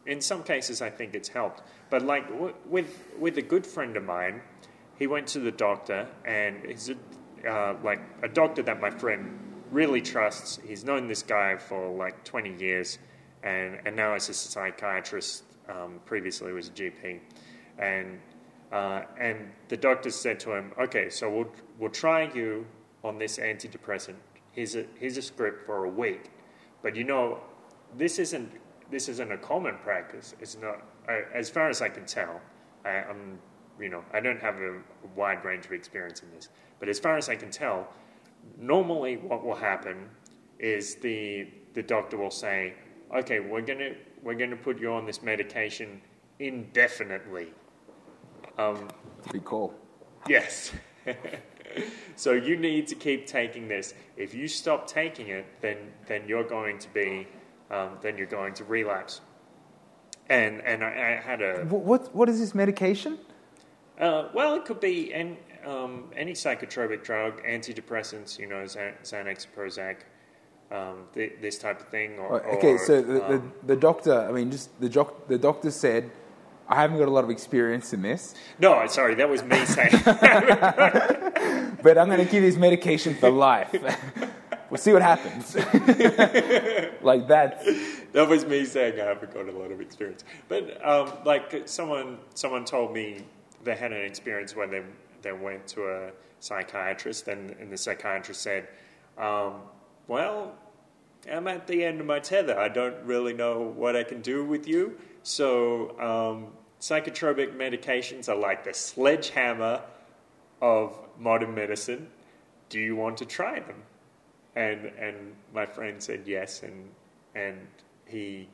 Speaker 2: in some cases, I think it's helped. But like with with a good friend of mine, he went to the doctor, and he's a, uh, like a doctor that my friend really trusts. He's known this guy for like twenty years, and and now is a psychiatrist. Um, previously, was a GP, and uh, and the doctor said to him, "Okay, so we'll we'll try you on this antidepressant. Here's a here's a script for a week, but you know, this isn't this isn't a common practice. It's not, I, as far as I can tell. I, I'm, you know, I don't have a, a wide range of experience in this, but as far as I can tell, normally what will happen is the the doctor will say, "Okay, we're gonna we're gonna put you on this medication indefinitely." Um,
Speaker 1: call.
Speaker 2: Yes. [laughs] so you need to keep taking this. If you stop taking it, then then you're going to be um, then you're going to relapse. And and I, I had a
Speaker 1: What, what, what is this medication?
Speaker 2: uh, well, it could be an, um, any psychotropic drug, antidepressants, you know, Xanax, Prozac, um, th- this type of thing. Or,
Speaker 1: okay,
Speaker 2: or,
Speaker 1: so the, the,
Speaker 2: um,
Speaker 1: the doctor, I mean, just the, doc, the doctor said, I haven't got a lot of experience in this,
Speaker 2: no, sorry, that was me saying. [laughs] [laughs]
Speaker 1: but I'm going to give this medication for life. [laughs] we'll see what happens. [laughs] like that.
Speaker 2: that was me saying I haven't got a lot of experience. But um, like someone, someone told me they had an experience where they they went to a psychiatrist, and, and the psychiatrist said, um, "Well, I'm at the end of my tether. I don't really know what I can do with you. So um, psychotropic medications are like the sledgehammer of modern medicine. Do you want to try them?" And and my friend said yes, and and he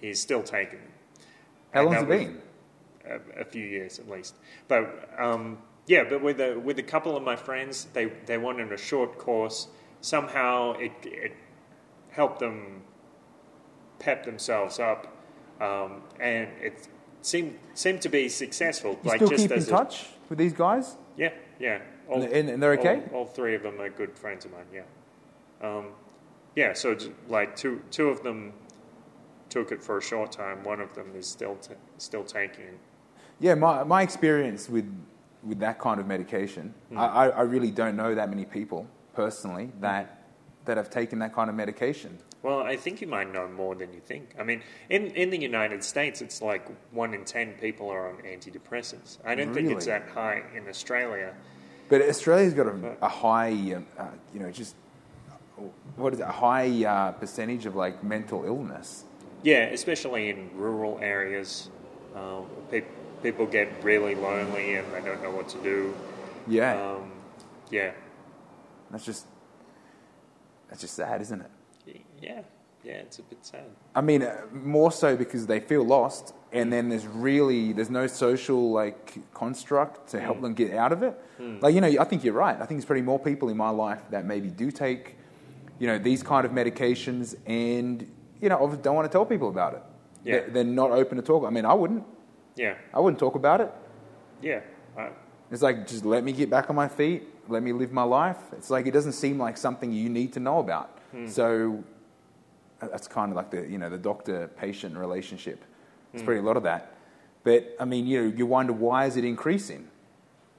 Speaker 2: he's still taking them.
Speaker 1: How
Speaker 2: And
Speaker 1: long's it been?
Speaker 2: A, a few years at least. But um, yeah, but with a with a couple of my friends, they they wanted a short course. Somehow it it helped them pep themselves up, um, and it seemed seemed to be successful.
Speaker 1: You still keep in
Speaker 2: a-
Speaker 1: touch with these guys?
Speaker 2: yeah, yeah. All,
Speaker 1: And- and they're okay?
Speaker 2: All, all three of them are good friends of mine. Yeah, um, yeah. So like two two of them took it for a short time. One of them is still t- still taking. it.
Speaker 1: Yeah, my, my experience with, with that kind of medication,
Speaker 2: Hmm.
Speaker 1: I, I I really don't know that many people personally that, that have taken that kind of medication.
Speaker 2: Well, I think you might know more than you think. I mean, in, in the United States, it's like one in ten people are on antidepressants. I don't think it's that high in Australia.
Speaker 1: But Australia's got a, a high, um, uh, you know, just what is it, a high uh, percentage of like mental illness.
Speaker 2: Yeah, especially in rural areas, um, pe- people get really lonely and they don't know what to do.
Speaker 1: Yeah,
Speaker 2: Um, yeah,
Speaker 1: that's just that's just sad, isn't it?
Speaker 2: Yeah, yeah. It's a bit sad.
Speaker 1: I mean, uh, more so because they feel lost, and then there's really there's no social like construct to help mm. them get out of it. Mm. Like you know, I think you're right. I think there's probably more people in my life that maybe do take, you know, these kind of medications, and you know, obviously don't want to tell people about it.
Speaker 2: Yeah.
Speaker 1: They're, they're not open to talk. I mean, I wouldn't.
Speaker 2: Yeah,
Speaker 1: I wouldn't talk about it.
Speaker 2: yeah. I,
Speaker 1: It's like just let me get back on my feet, let me live my life. It's like it doesn't seem like something you need to know about. Mm. So uh, that's kind of like the you know the doctor patient relationship. It's pretty a lot of that. But I mean, you know, you wonder why is it increasing?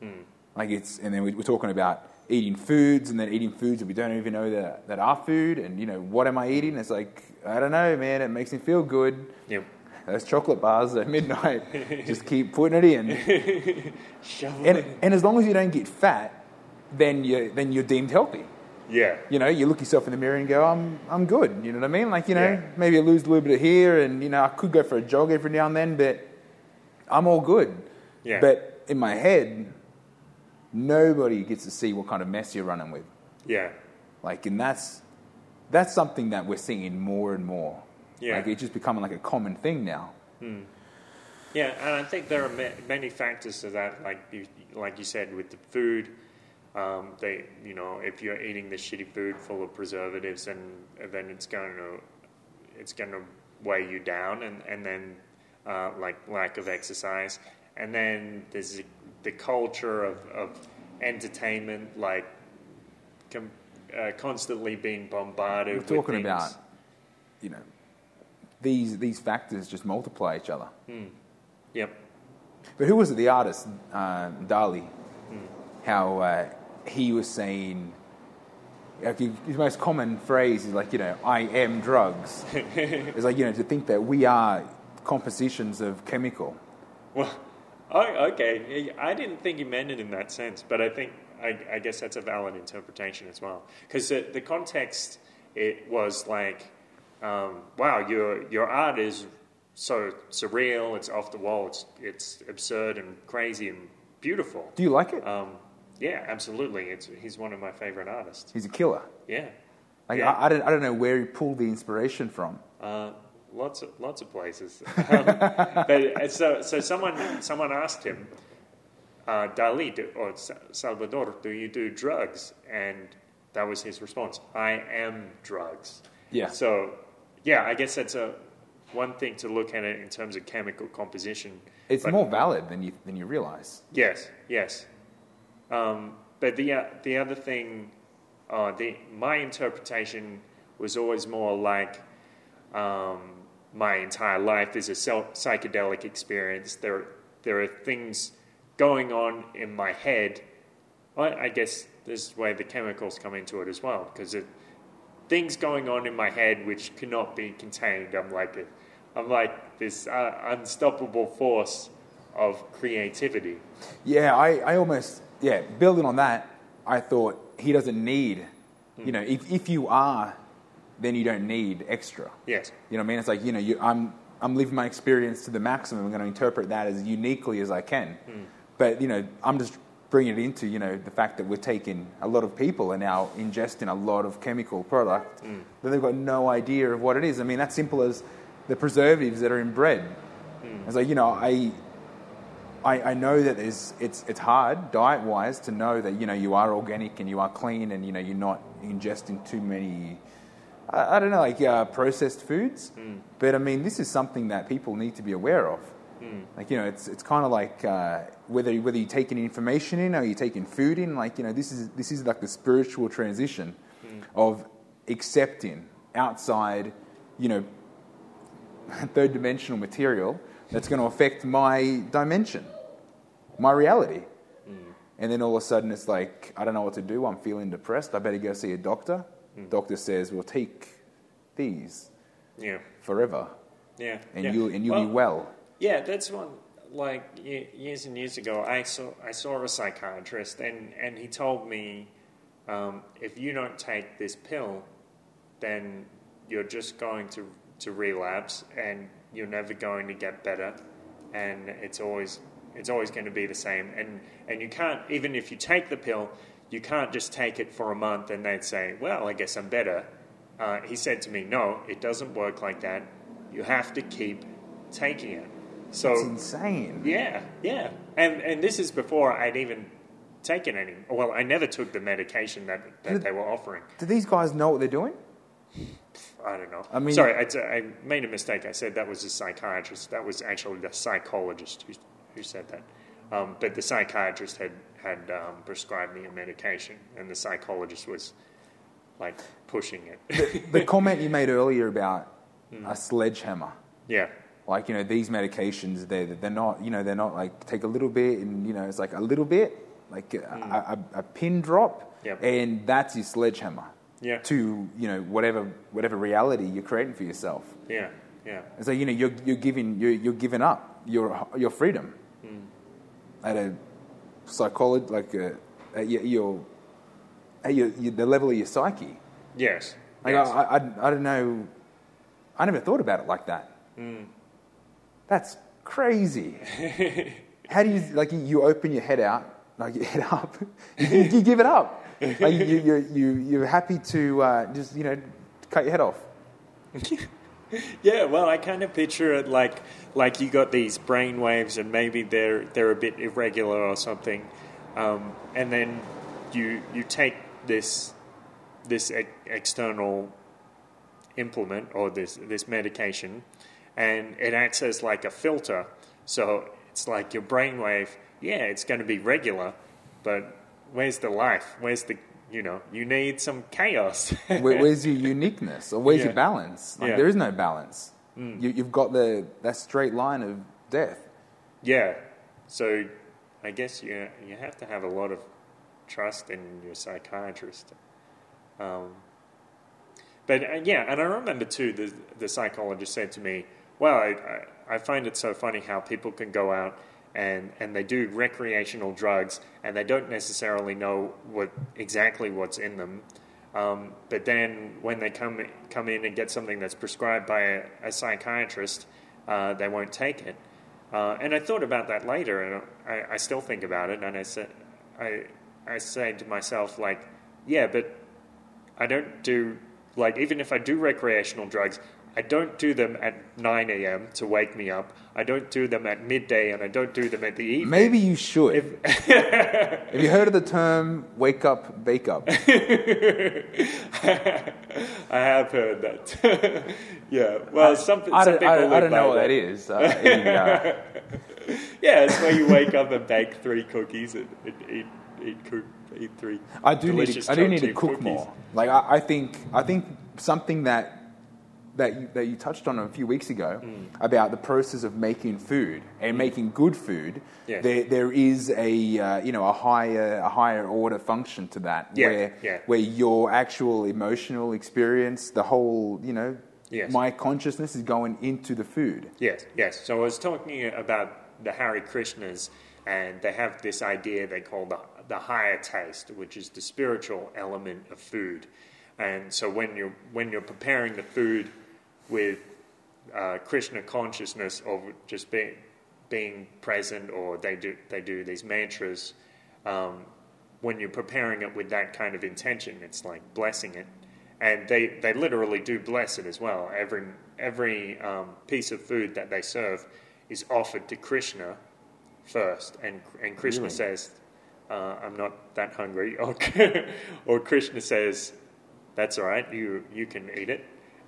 Speaker 1: Hmm. Like it's and then we- we're talking about eating foods and then eating foods that we don't even know that that are food and you know what am I eating? It's like I don't know, man. It makes me feel good.
Speaker 2: yeah.
Speaker 1: Those chocolate bars at midnight, [laughs] just keep putting it in. [laughs] And, and as long as you don't get fat, then you then you're deemed healthy.
Speaker 2: Yeah,
Speaker 1: You know, you look yourself in the mirror and go, I'm I'm good. You know what I mean? Like you know,
Speaker 2: Yeah.
Speaker 1: maybe I lose a little bit of here, and you know, I could go for a jog every now and then, but I'm all good.
Speaker 2: Yeah.
Speaker 1: But in my head, nobody gets to see what kind of mess you're running with.
Speaker 2: yeah,
Speaker 1: Like, and that's that's something that we're seeing more and more.
Speaker 2: Yeah.
Speaker 1: Like it's just becoming like a common thing now. Hmm.
Speaker 2: yeah. And I think there are many factors to that, like you, like you said, with the food. Um, they, you know, if you're eating the shitty food full of preservatives, and then it's going to, it's going to weigh you down, and and then uh, like lack of exercise, and then there's the, culture of, of entertainment, like com- uh, constantly being bombarded.
Speaker 1: We're talking about, you know, these these factors just multiply each other.
Speaker 2: Yep.
Speaker 1: But who was it? The artist, uh, Dali. How uh, he was saying, like his his most common phrase is like, you know, I am drugs. [laughs] it's like you know to think that we are compositions of chemical.
Speaker 2: Well, oh, okay. I didn't think he meant it in that sense, but I think I, I guess that's a valid interpretation as well. Because the, the context it was like um, "Wow, your your art is so surreal. It's off the wall. It's it's absurd and crazy and beautiful."
Speaker 1: Do you like it?
Speaker 2: Um, yeah, absolutely. It's he's one of my favorite artists.
Speaker 1: He's a killer.
Speaker 2: Yeah,
Speaker 1: Like
Speaker 2: Yeah.
Speaker 1: I, I don't I don't know where he pulled the inspiration from.
Speaker 2: uh, lots of lots of places. um, [laughs] but uh, so so someone someone asked him, uh, Dali do, or Salvador, do you do drugs? And that was his response. I am drugs.
Speaker 1: Yeah.
Speaker 2: So yeah, I guess that's a one thing to look at it in terms of chemical composition.
Speaker 1: It's
Speaker 2: But-
Speaker 1: more valid than you than you realize.
Speaker 2: Yes, yes. Um, but the uh, the other thing, uh, the my interpretation was always more like um, my entire life is a psychedelic experience. There there are things going on in my head. I, I guess this is where the chemicals come into it as well, because things going on in my head which cannot be contained. I'm like a, I'm like this uh, unstoppable force of creativity.
Speaker 1: Yeah, I, I almost yeah. Building on that, I thought he doesn't need. You hmm. know, if if you are, then you don't need extra.
Speaker 2: Yes.
Speaker 1: You know what I mean? It's like you know, you, I'm I'm living my experience to the maximum. I'm going to interpret that as uniquely as I can. Hmm. But you know, I'm just bringing it into you know the fact that we're taking a lot of people are now ingesting a lot of chemical product hmm. that they've got no idea of what it is. I mean, that's simple as the preservatives that are in bread. It's like you know, I I, I know that there's, it's, it's hard diet wise to know that you know you are organic and you are clean and you know you're not ingesting too many I, I don't know like uh, processed foods. But I mean this is something that people need to be aware of. Like you know it's it's kind of like uh, whether whether you're taking information in or you're taking food in. Like you know this is this is like the spiritual transition of accepting outside you know [laughs] third dimensional material that's going to affect my dimension, my reality. And then all of a sudden it's like, I don't know what to do. I'm feeling depressed. I better go see a doctor. Doctor says, we'll take these
Speaker 2: Yeah.
Speaker 1: forever
Speaker 2: Yeah.
Speaker 1: and,
Speaker 2: yeah.
Speaker 1: you, and you'll be well.
Speaker 2: Yeah, that's one. Like years and years ago, I saw I saw a psychiatrist, and and he told me, um, if you don't take this pill, then you're just going to to relapse, and you're never going to get better, and it's always it's always going to be the same, and and you can't even if you take the pill, you can't just take it for a month and then say, well, I guess I'm better. Uh, he said to me, no, it doesn't work like that. You have to keep taking it. So
Speaker 1: It's insane.
Speaker 2: yeah, yeah, and and this is before I'd even taken any. Well, I never took the medication that that they were offering.
Speaker 1: Do these guys know what they're doing?
Speaker 2: I don't know.
Speaker 1: I mean-
Speaker 2: sorry, I, I made a mistake. I said that was a psychiatrist. That was actually the psychologist who who said that. Um, but the psychiatrist had had um, prescribed me a medication, and the psychologist was like pushing it.
Speaker 1: The [laughs] comment you made earlier about
Speaker 2: Hmm.
Speaker 1: a sledgehammer.
Speaker 2: yeah,
Speaker 1: like you know these medications they they're not you know they're not like take a little bit and you know it's like a little bit like a, a, a pin drop
Speaker 2: Hmm. Yep.
Speaker 1: and that's your sledgehammer
Speaker 2: Yeah.
Speaker 1: to you know whatever whatever reality you're creating for yourself
Speaker 2: yeah, yeah,
Speaker 1: it's like you know you're you're giving you're, you're giving up your your freedom
Speaker 2: Hmm.
Speaker 1: at a psychology like a, at your, your at your, your the level of your psyche
Speaker 2: yes,
Speaker 1: like
Speaker 2: yes.
Speaker 1: I, I, I don't know. I never thought about it like that.
Speaker 2: Hmm.
Speaker 1: That's crazy. [laughs] How do you like? You open your head out, like [laughs] head up. you, you give it up. Like you, you, you, you're happy to uh, just you know cut your head off. [laughs]
Speaker 2: Yeah, well, I kind of picture it like like you got these brain waves, and maybe they're they're a bit irregular or something, um, and then you you take this this external implement or this this medication, and it acts as like a filter. So it's like your brainwave. Yeah, it's going to be regular, but where's the life? Where's the you know you need some chaos.
Speaker 1: Where, where's your uniqueness, or where's
Speaker 2: Yeah.
Speaker 1: your balance? Like
Speaker 2: Yeah.
Speaker 1: there is no balance. You, you've got the that straight line of death.
Speaker 2: Yeah. So I guess you you have to have a lot of trust in your psychiatrist. Um, but uh, yeah, and I remember too the the psychologist said to me, "Well, I, I I find it so funny how people can go out." And, and they do recreational drugs and they don't necessarily know what exactly what's in them, Um, but then when they come come in and get something that's prescribed by a, a psychiatrist, uh, they won't take it. Uh, and I thought about that later, and I, I still think about it. And I said, I I say to myself like, yeah, but I don't do like even if I do recreational drugs, I don't do them at 9 a.m. to wake me up. I don't do them at midday, and I don't do them at the evening.
Speaker 1: Maybe you should. [laughs] Have you heard of the term "wake up, bake up"? [laughs]
Speaker 2: I have heard that. [laughs] yeah. Well, some, some
Speaker 1: I don't,
Speaker 2: people
Speaker 1: I, I don't know what
Speaker 2: that.
Speaker 1: that is. Uh, in, uh,
Speaker 2: Yeah, it's where you wake up and bake three cookies and, and eat eat, cook, eat three.
Speaker 1: I do need to, I do need to cook
Speaker 2: cookies.
Speaker 1: more. Like I, I think I think something that that you, that you touched on a few weeks ago
Speaker 2: Mm.
Speaker 1: about the process of making food and making good food.
Speaker 2: Yes.
Speaker 1: There there is a uh, you know a higher a higher order function to that
Speaker 2: Yeah,
Speaker 1: where
Speaker 2: yeah.
Speaker 1: where your actual emotional experience, the whole you know,
Speaker 2: Yes.
Speaker 1: my consciousness is going into the food.
Speaker 2: Yes, yes. So I was talking about the Hare Krishnas, and they have this idea they call the, the higher taste, which is the spiritual element of food. And so when you're when you're preparing the food with uh, Krishna consciousness of just being being present, or they do they do these mantras. Um, when you're preparing it with that kind of intention, it's like blessing it, and they, they literally do bless it as well. Every every um, piece of food that they serve is offered to Krishna first, and and Krishna
Speaker 1: Really?
Speaker 2: says, uh, "I'm not that hungry," or [laughs] or Krishna says, "That's all right. You you can eat it."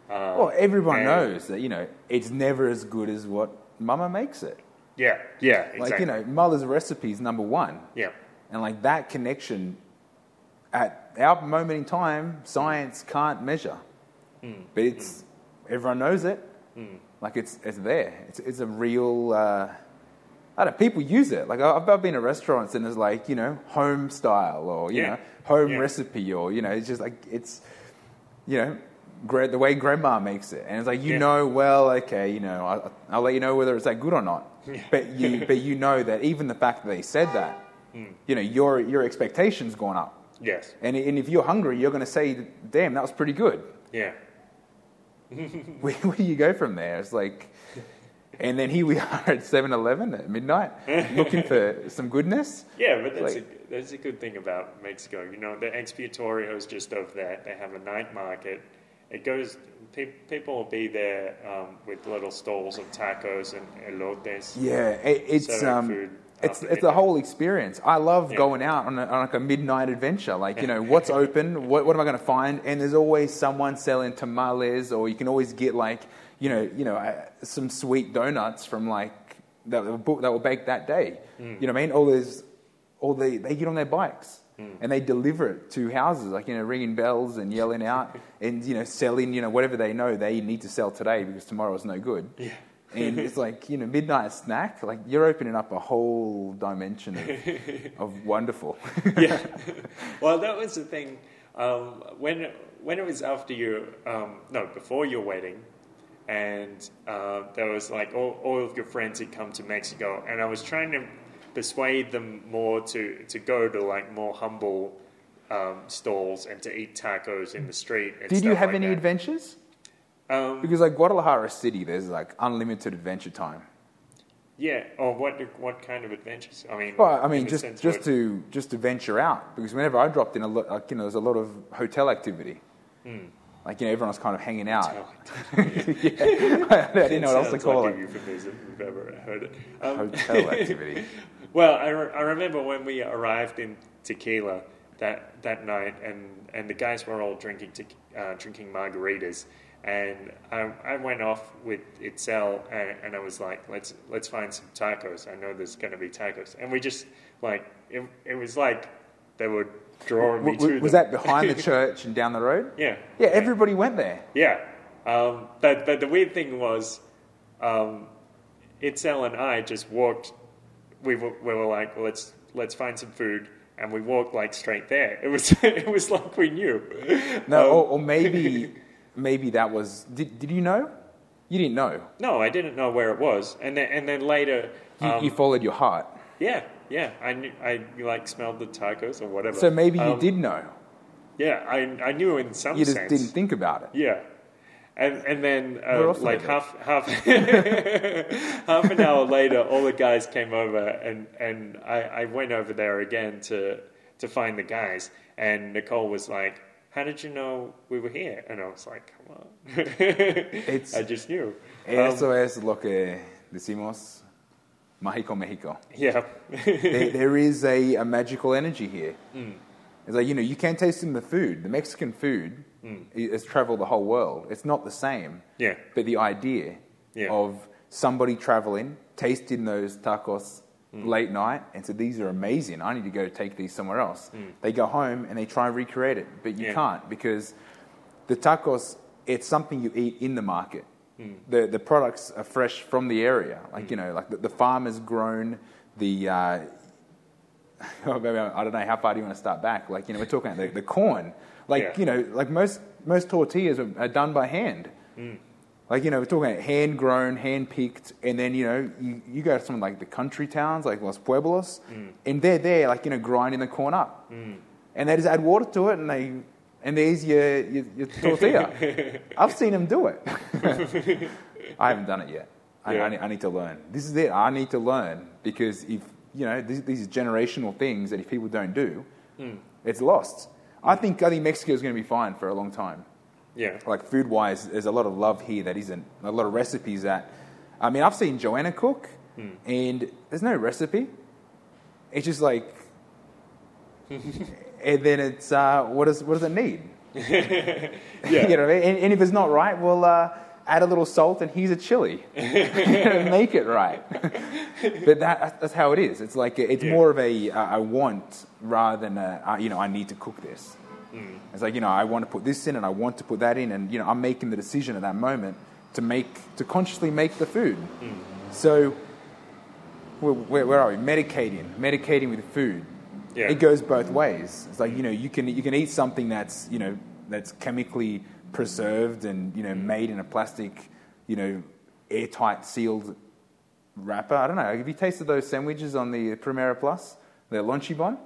Speaker 2: Uh,
Speaker 1: Well, everyone
Speaker 2: and-
Speaker 1: knows that you know it's never as good as what Mama makes it.
Speaker 2: Yeah, yeah, exactly.
Speaker 1: Like you know, mother's recipe is number one.
Speaker 2: yeah,
Speaker 1: And like that connection at our moment in time, science can't measure. But it's everyone knows it. Like it's it's there. It's it's a real. Uh, I don't. know, People use it. Like I've, I've been to restaurants and it's like you know home style or you
Speaker 2: Yeah.
Speaker 1: know home
Speaker 2: Yeah.
Speaker 1: recipe or you know it's just like it's you know the way grandma makes it and it's like you
Speaker 2: Yeah.
Speaker 1: know well okay you know I, I'll let you know whether it's that good or not. [laughs] But you but you know that even the fact that they said that, hmm. you know your your expectations gone up.
Speaker 2: yes,
Speaker 1: And, and if you're hungry, you're going to say, damn, that was pretty good.
Speaker 2: yeah, [laughs]
Speaker 1: Where, where do you go from there? It's like, and then here we [laughs] are at 7 Eleven at midnight looking for some goodness.
Speaker 2: yeah. But that's
Speaker 1: Like-
Speaker 2: a that's a good thing about Mexico. You know, the expiatorio is just of that. They have a night market. It goes. Pe- people will be there um, with little stalls of tacos and elotes.
Speaker 1: Yeah, it, it's um, it's it's the whole experience. I love
Speaker 2: Yeah.
Speaker 1: going out on, a, on like a midnight adventure. Like you know, [laughs] what's open? What, what am I going to find? And there's always someone selling tamales, or you can always get like you know you know uh, some sweet donuts from like that were, that were baked that day.
Speaker 2: Mm.
Speaker 1: You know what I mean? All those, all the they get on their bikes.
Speaker 2: Mm.
Speaker 1: And they deliver it to houses, like you know, ringing bells and yelling out, [laughs] and you know, selling you know whatever they know they need to sell today because tomorrow is no good.
Speaker 2: Yeah.
Speaker 1: And it's like, you know, midnight snack, like you're opening up a whole dimension of, [laughs] of wonderful.
Speaker 2: yeah. [laughs] Well, that was the thing. Um, when when it was after your um, no before your wedding, and uh, there was like all, all of your friends had come to Mexico, and I was trying to persuade them more to to go to like more humble um, stalls and to eat tacos in the street. And
Speaker 1: Did you have
Speaker 2: like
Speaker 1: any
Speaker 2: that.
Speaker 1: adventures?
Speaker 2: Um,
Speaker 1: Because like Guadalajara City, there's like unlimited adventure time.
Speaker 2: yeah. Or what what kind of adventures? I mean,
Speaker 1: Well, I mean, just just to just to venture out. Because whenever I dropped in, a lot, like, you know, there's a lot of hotel activity. Like you know, everyone's kind of hanging out.
Speaker 2: Hotel [laughs]
Speaker 1: yeah. [laughs] I didn't know what else to
Speaker 2: Sounds
Speaker 1: call
Speaker 2: like
Speaker 1: it.
Speaker 2: a euphemism if I've ever heard it. Um,
Speaker 1: Hotel activity. [laughs]
Speaker 2: Well, I, re- I remember when we arrived in Tequila that that night, and, and the guys were all drinking te- uh, drinking margaritas, and I, I went off with Itzel, and, and I was like, let's let's find some tacos. I know there's going to be tacos, and we just like it. It was like they were drawing me
Speaker 1: W-
Speaker 2: to
Speaker 1: was
Speaker 2: them.
Speaker 1: that behind the [laughs] church and down the road?
Speaker 2: Yeah,
Speaker 1: Yeah, everybody went there.
Speaker 2: yeah. Um, but, but the weird thing was, um, Itzel and I just walked. We were, we were like, well, let's let's find some food, and we walked like straight there. It was [laughs] it was like we knew.
Speaker 1: No,
Speaker 2: Um,
Speaker 1: or, or maybe [laughs] maybe that was. Did, did you know? You didn't know.
Speaker 2: no, I didn't know where it was, and then and then later,
Speaker 1: You,
Speaker 2: um,
Speaker 1: you followed your heart.
Speaker 2: yeah, yeah, I knew, I like smelled the tacos or whatever.
Speaker 1: So maybe you
Speaker 2: Um,
Speaker 1: did know.
Speaker 2: Yeah, I, I knew in some
Speaker 1: You just
Speaker 2: sense.
Speaker 1: didn't think about it.
Speaker 2: Yeah. And and then uh, like half half [laughs] half an hour later, all the guys came over, and and I, I went over there again to to find the guys, and Nicole was like, "How did you know we were here?" And I was like, "Come on, [laughs]
Speaker 1: It's-
Speaker 2: I just knew." Um,
Speaker 1: Eso es lo que decimos Mexico, Mexico.
Speaker 2: yeah,
Speaker 1: there, [laughs] there is a, a magical energy here.
Speaker 2: Hmm.
Speaker 1: It's like, you know, you can't taste in the food. The Mexican food i- has traveled the whole world. It's not the same.
Speaker 2: Yeah.
Speaker 1: But the idea
Speaker 2: Yeah.
Speaker 1: of somebody traveling, tasting those tacos
Speaker 2: Hmm.
Speaker 1: late night, and said, These are amazing. I need to go take these somewhere else.
Speaker 2: Hmm.
Speaker 1: They go home and they try and recreate it. But you
Speaker 2: Yeah.
Speaker 1: can't because the tacos, it's something you eat in the market.
Speaker 2: Hmm.
Speaker 1: The, the products are fresh from the area. Like, you know, like the, the farm has grown, the, uh, [laughs] I don't know, how far do you want to start back? Like, you know, we're talking about the, the corn. Like,
Speaker 2: Yeah.
Speaker 1: you know, like most, most tortillas are, are done by hand. Mm. Like, you know, we're talking about hand grown, hand picked, and then, you know, you, you go to some of like the country towns, like Los Pueblos, mm. and they're there, like, you know, grinding the corn up. Mm. And they just add water to it, and they, and there's your, your, your tortilla. [laughs] I've seen them do it. [laughs] I haven't done it yet. I,
Speaker 2: Yeah.
Speaker 1: I, need, I need to learn. This is it. I need to learn because if, you know, these, these are generational things that if people don't do, it's lost. I think, I think Mexico is going to be fine for a long time
Speaker 2: yeah,
Speaker 1: like food wise, there's a lot of love here that isn't a lot of recipes that. I mean, I've seen Joanna cook, and there's no recipe. It's just like, [laughs] and then it's uh, what does what does it need? [laughs]
Speaker 2: yeah, [laughs]
Speaker 1: you know, and, and if it's not right, well, uh, add a little salt and here's a chili, [laughs] make it right. [laughs] but that, that's how it is. It's like it's
Speaker 2: Yeah.
Speaker 1: more of a uh, I want rather than a, uh, you know I need to cook this. Mm. It's like you know I want to put this in and I want to put that in, and you know I'm making the decision at that moment to make to consciously make the food. Mm. So where, where, where are we? Medicating, medicating with food.
Speaker 2: Yeah.
Speaker 1: It goes both ways. It's like mm. you know you can you can eat something that's you know that's chemically preserved and you know made in a plastic you know airtight sealed wrapper. I don't know. Have you tasted those sandwiches on the Primera Plus? The Bon?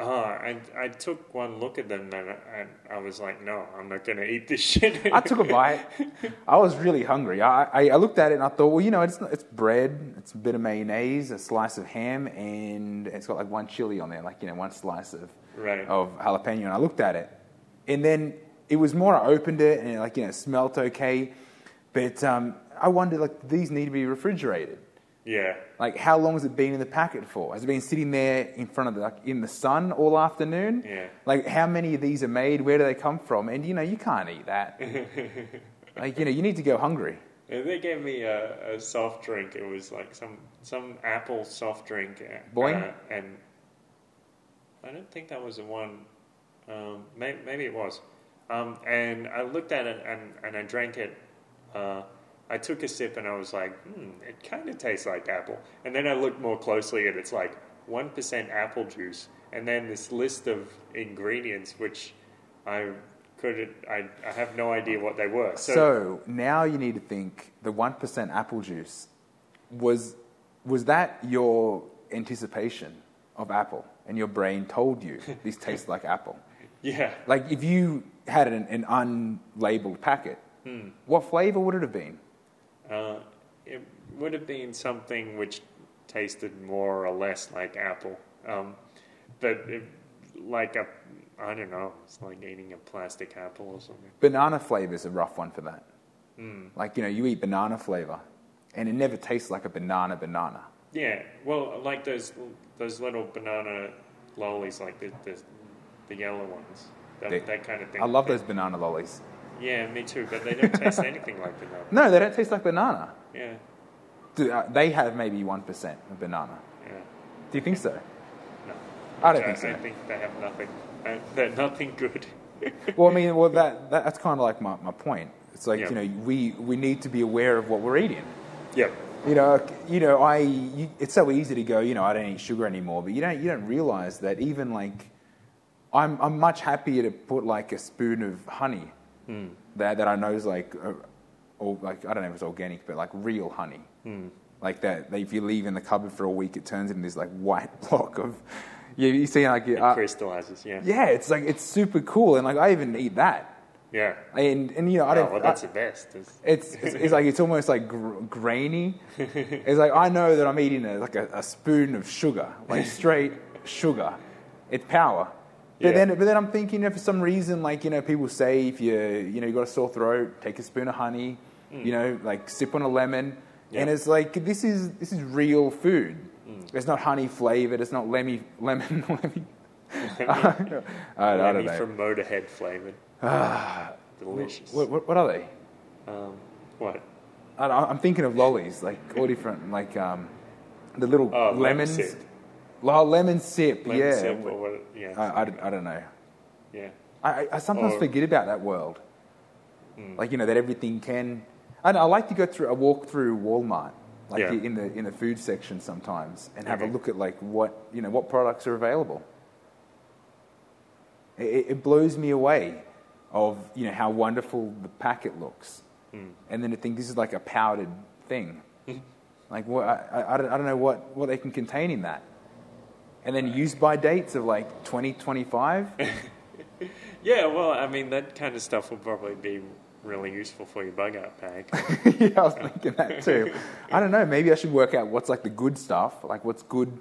Speaker 2: Uh, I, I took one look at them and I, and I was like, no, I'm not going to eat this [laughs] shit.
Speaker 1: I took a bite. I was really hungry. I, I, I looked at it and I thought, well, you know, it's, it's bread, it's a bit of mayonnaise, a slice of ham, and it's got like one chili on there, like, you know, one slice of,
Speaker 2: Right.
Speaker 1: of jalapeno. And I looked at it. And then it was more, I opened it and, like, you know, it smelt okay. But um, I wondered, like, these need to be refrigerated.
Speaker 2: yeah,
Speaker 1: Like, how long has it been in the packet for? Has it been sitting there in front of the, like, in the sun all afternoon?
Speaker 2: Yeah.
Speaker 1: Like, how many of these are made? Where do they come from? And, you know, you can't eat that. [laughs] like, you know, you need to go hungry.
Speaker 2: And they gave me a, a soft drink. It was like some some apple soft drink. uh,
Speaker 1: Boing?
Speaker 2: Uh, and I don't think that was the one. Um, maybe, maybe it was. Um, and I looked at it and, and I drank it. Uh, I took a sip and I was like, hmm, it kind of tastes like apple. And then I looked more closely and it's like 1% apple juice. And then this list of ingredients, which I couldn't, I, I have no idea what they were.
Speaker 1: So, now you need to think the 1% apple juice was, was that your anticipation of apple? And your brain told you this [laughs] tastes like apple?
Speaker 2: yeah.
Speaker 1: Like, if you had an, an unlabeled packet, what flavor would it have been?
Speaker 2: Uh, it would have been something which tasted more or less like apple, um, but it, like a, I don't know, it's like eating a plastic apple or something.
Speaker 1: Banana flavor is a rough one for that. Like, you know, you eat banana flavor, and it never tastes like a banana banana.
Speaker 2: Yeah, well, like those those little banana lollies, like the the, the yellow ones, that,
Speaker 1: They-
Speaker 2: that kind of thing.
Speaker 1: I love those banana lollies.
Speaker 2: Yeah, me too, but they don't taste [laughs] anything like banana.
Speaker 1: No, they don't taste like banana.
Speaker 2: Yeah,
Speaker 1: Do- uh, They have maybe 1% of banana.
Speaker 2: yeah,
Speaker 1: Do you think so?
Speaker 2: no.
Speaker 1: I don't
Speaker 2: I,
Speaker 1: think so.
Speaker 2: I think they have nothing. Uh, they're nothing good. [laughs]
Speaker 1: Well, I mean, well, that, [laughs] that that's kind of like my, my point. It's like
Speaker 2: Yeah.
Speaker 1: you know, we we need to be aware of what we're eating.
Speaker 2: yep.
Speaker 1: You know, you know, I. You, it's so easy to go. You know, I don't eat sugar anymore, but you don't you don't realize that even like, I'm I'm much happier to put like a spoon of honey that that I know is like, uh, or like I don't know if it's organic, but like real honey. Like that, that if you leave in the cupboard for a week, it turns into this like white [laughs] block of, you, you see like
Speaker 2: It
Speaker 1: uh,
Speaker 2: crystallizes. Yeah.
Speaker 1: yeah, it's like it's super cool, and like I even eat that,
Speaker 2: Yeah.
Speaker 1: and and you know I
Speaker 2: Oh,
Speaker 1: don't.
Speaker 2: well, that's
Speaker 1: I-
Speaker 2: the best. It's- [laughs]
Speaker 1: it's, it's, it's like it's almost like gr- grainy. [laughs] It's like I know that I'm eating a, like a, a spoon of sugar, like straight sugar. It's power. But
Speaker 2: Yeah.
Speaker 1: then, but then I'm thinking, you know, for some reason, like you know, people say if you you know you got a sore throat, take a spoon of honey, you know, like sip on a lemon, and
Speaker 2: Mm. Yeah. Mm.
Speaker 1: it's like this is this is real food. It's not honey flavored. It's not lemmy lemon. [laughs] lemmy. [laughs] I, don't- [laughs] I
Speaker 2: Lemmy from Motorhead flavored. Delicious.
Speaker 1: What, what, what are they?
Speaker 2: Um, what?
Speaker 1: I, I'm thinking of lollies, like all different, like um, the little
Speaker 2: Oh,
Speaker 1: lemons.
Speaker 2: sip.
Speaker 1: Lemon sip,
Speaker 2: Lemon
Speaker 1: yeah.
Speaker 2: sip or what? Yeah.
Speaker 1: I, I, I don't know.
Speaker 2: yeah.
Speaker 1: I, I- sometimes
Speaker 2: Or-
Speaker 1: forget about that world.
Speaker 2: Hmm.
Speaker 1: Like you know that everything can. I, know, I like to go through. I walk through Walmart, like
Speaker 2: Yeah.
Speaker 1: in the in the food section sometimes, and have a look at like what you know what products are available. It, it blows me away, of you know how wonderful the packet looks,
Speaker 2: Hmm.
Speaker 1: and then to think this is like a powdered thing. [laughs] like what I, I, I don't know what, what they can contain in that. And then use by dates of like 2025. [laughs]
Speaker 2: Yeah, well, I mean, that kind of stuff will probably be really useful for your bug out bag. [laughs]
Speaker 1: yeah, I was thinking that too. I don't know. Maybe I should work out what's like the good stuff, like what's good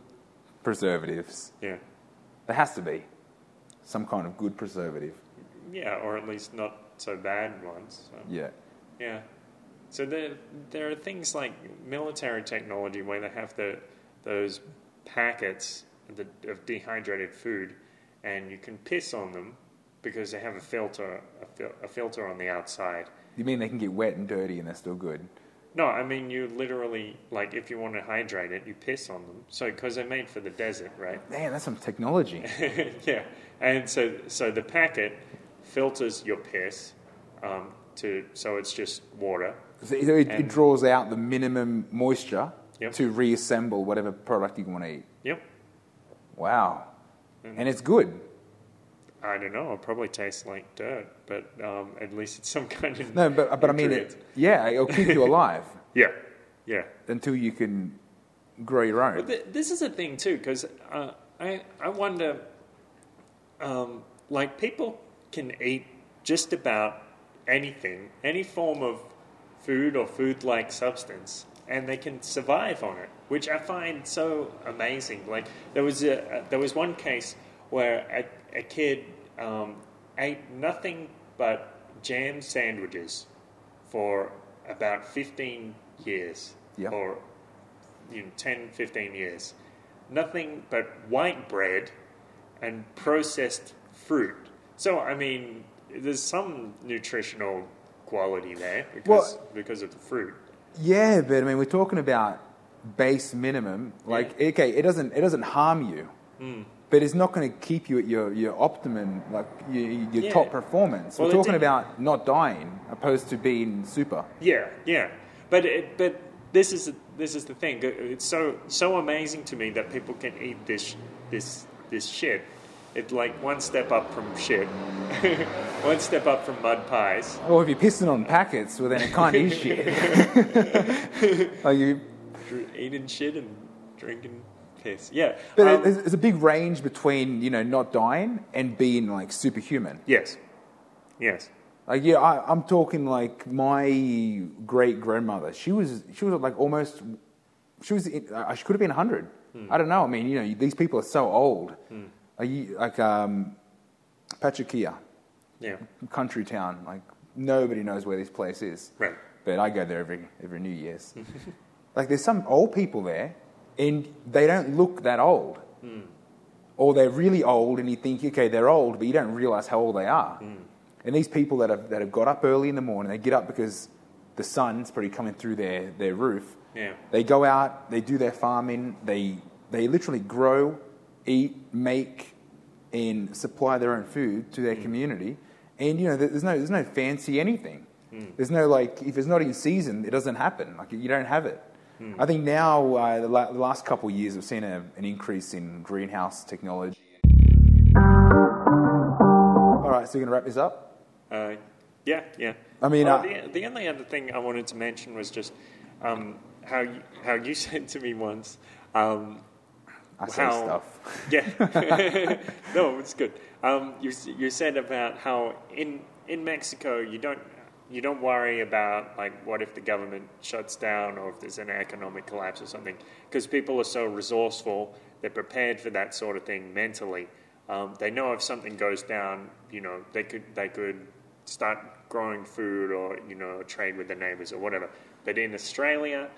Speaker 1: preservatives.
Speaker 2: yeah.
Speaker 1: There has to be some kind of good preservative.
Speaker 2: Yeah, or at least not so bad ones. So.
Speaker 1: Yeah.
Speaker 2: Yeah. So there, there are things like military technology where they have the those packets the, of dehydrated food, and you can piss on them because they have a filter a, fil- a filter on the outside.
Speaker 1: You mean they can get wet and dirty and they're still good?
Speaker 2: No, I mean you literally like if you want to hydrate it, you piss on them. So because they're made for the desert, right? [laughs]
Speaker 1: Man, that's some technology. [laughs]
Speaker 2: yeah, and so so the packet filters your piss um, to so it's just water.
Speaker 1: So it, it draws out the minimum moisture
Speaker 2: Yep.
Speaker 1: to reassemble whatever product you want to eat. Wow.
Speaker 2: Mm.
Speaker 1: And it's good.
Speaker 2: I don't know. It probably tastes like dirt, but um, at least it's some [laughs] kind of
Speaker 1: No, but, but I mean, it, yeah, it'll keep you [laughs] alive
Speaker 2: Yeah, yeah.
Speaker 1: until you can grow your own.
Speaker 2: But th- this is a thing too, because uh, I I wonder, um, like people can eat just about anything, any form of food or food-like substance, and they can survive on it, which I find so amazing. Like there was a there was one case where a, a kid um, ate nothing but jam sandwiches for about 15 years
Speaker 1: Yeah.
Speaker 2: or you know, 10, 15 years. Nothing but white bread and processed fruit. So, I mean, there's some nutritional quality there because, because of the fruit.
Speaker 1: Yeah, but I mean, we're talking about base minimum. Like, okay, it doesn't it doesn't harm you,
Speaker 2: Hmm.
Speaker 1: but it's not going to keep you at your, your optimum, like your, your
Speaker 2: Yeah.
Speaker 1: top performance.
Speaker 2: Well,
Speaker 1: we're talking about not dying opposed to being super.
Speaker 2: Yeah, yeah. But it, but this is this is the thing. It's so so amazing to me that people can eat this this this shit. It's like one step up from shit, [laughs] one step up from mud pies.
Speaker 1: Or if you're pissing on packets, well, then it can't eat shit. [laughs] Are you,
Speaker 2: Dr- Eating shit and drinking piss. Yeah.
Speaker 1: but
Speaker 2: um,
Speaker 1: there's, a big range between you know not dying and being like superhuman.
Speaker 2: yes. Yes.
Speaker 1: Like yeah, I, I'm talking like my great grandmother. She was she was like almost she was she could have been hundred. I don't know. I mean, you know, these people are so old. Are you, like um, Pachakia,
Speaker 2: Yeah.
Speaker 1: country town. Like nobody knows where this place is.
Speaker 2: Right.
Speaker 1: But I go there every every New Year's. [laughs] like there's some old people there, and they don't look that old. Or they're really old, and you think, okay, they're old, but you don't realize how old they are. And these people that have that have got up early in the morning, they get up because the sun's probably coming through their, their roof.
Speaker 2: Yeah.
Speaker 1: They go out, they do their farming, they they literally grow, eat, make, and supply their own food to their community. And you know, there's no there's no fancy anything. There's no like if it's not in season, it doesn't happen. Like you don't have it. I think now uh, the, la- the last couple of years we've seen a, an increase in greenhouse technology. All right, so we're gonna wrap this up.
Speaker 2: Uh, yeah, yeah.
Speaker 1: I mean,
Speaker 2: Well,
Speaker 1: uh,
Speaker 2: the, the only other thing I wanted to mention was just um, how you, how you [laughs] said to me once, um,
Speaker 1: I say
Speaker 2: how-
Speaker 1: stuff.
Speaker 2: Yeah. [laughs] [laughs] no, it's good. Um, you you said about how in in Mexico you don't you don't worry about like what if the government shuts down or if there's an economic collapse or something because people are so resourceful. They're prepared for that sort of thing mentally. Um, they know if something goes down, you know, they could they could start growing food or you know trade with their neighbors or whatever. But in Australia,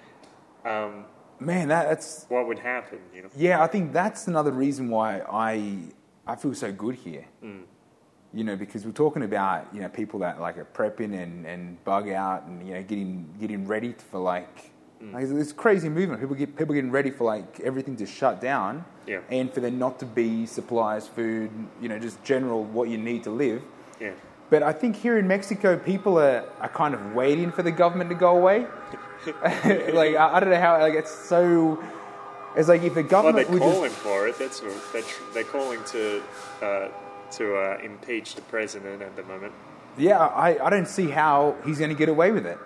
Speaker 2: um,
Speaker 1: Man, that, that's
Speaker 2: what would happen? You know.
Speaker 1: Yeah, I think that's another reason why I I feel so good here. Mm. You know, because we're talking about you know people that like are prepping and, and bug out and you know getting getting ready for like, mm. like this crazy movement. People get people getting ready for like everything to shut down,
Speaker 2: Yeah.
Speaker 1: and for there not to be supplies, food, you know, just general what you need to live.
Speaker 2: Yeah.
Speaker 1: But I think here in Mexico, people are, are kind of waiting for the government to go away. [laughs] [laughs] like I, I don't know how like it's so. It's like if the
Speaker 2: Well,
Speaker 1: government
Speaker 2: they're
Speaker 1: would just
Speaker 2: calling for it. That's they're, tr- they're calling to uh, to uh, impeach the president at the moment.
Speaker 1: Yeah, I, I don't see how he's going to get away with it.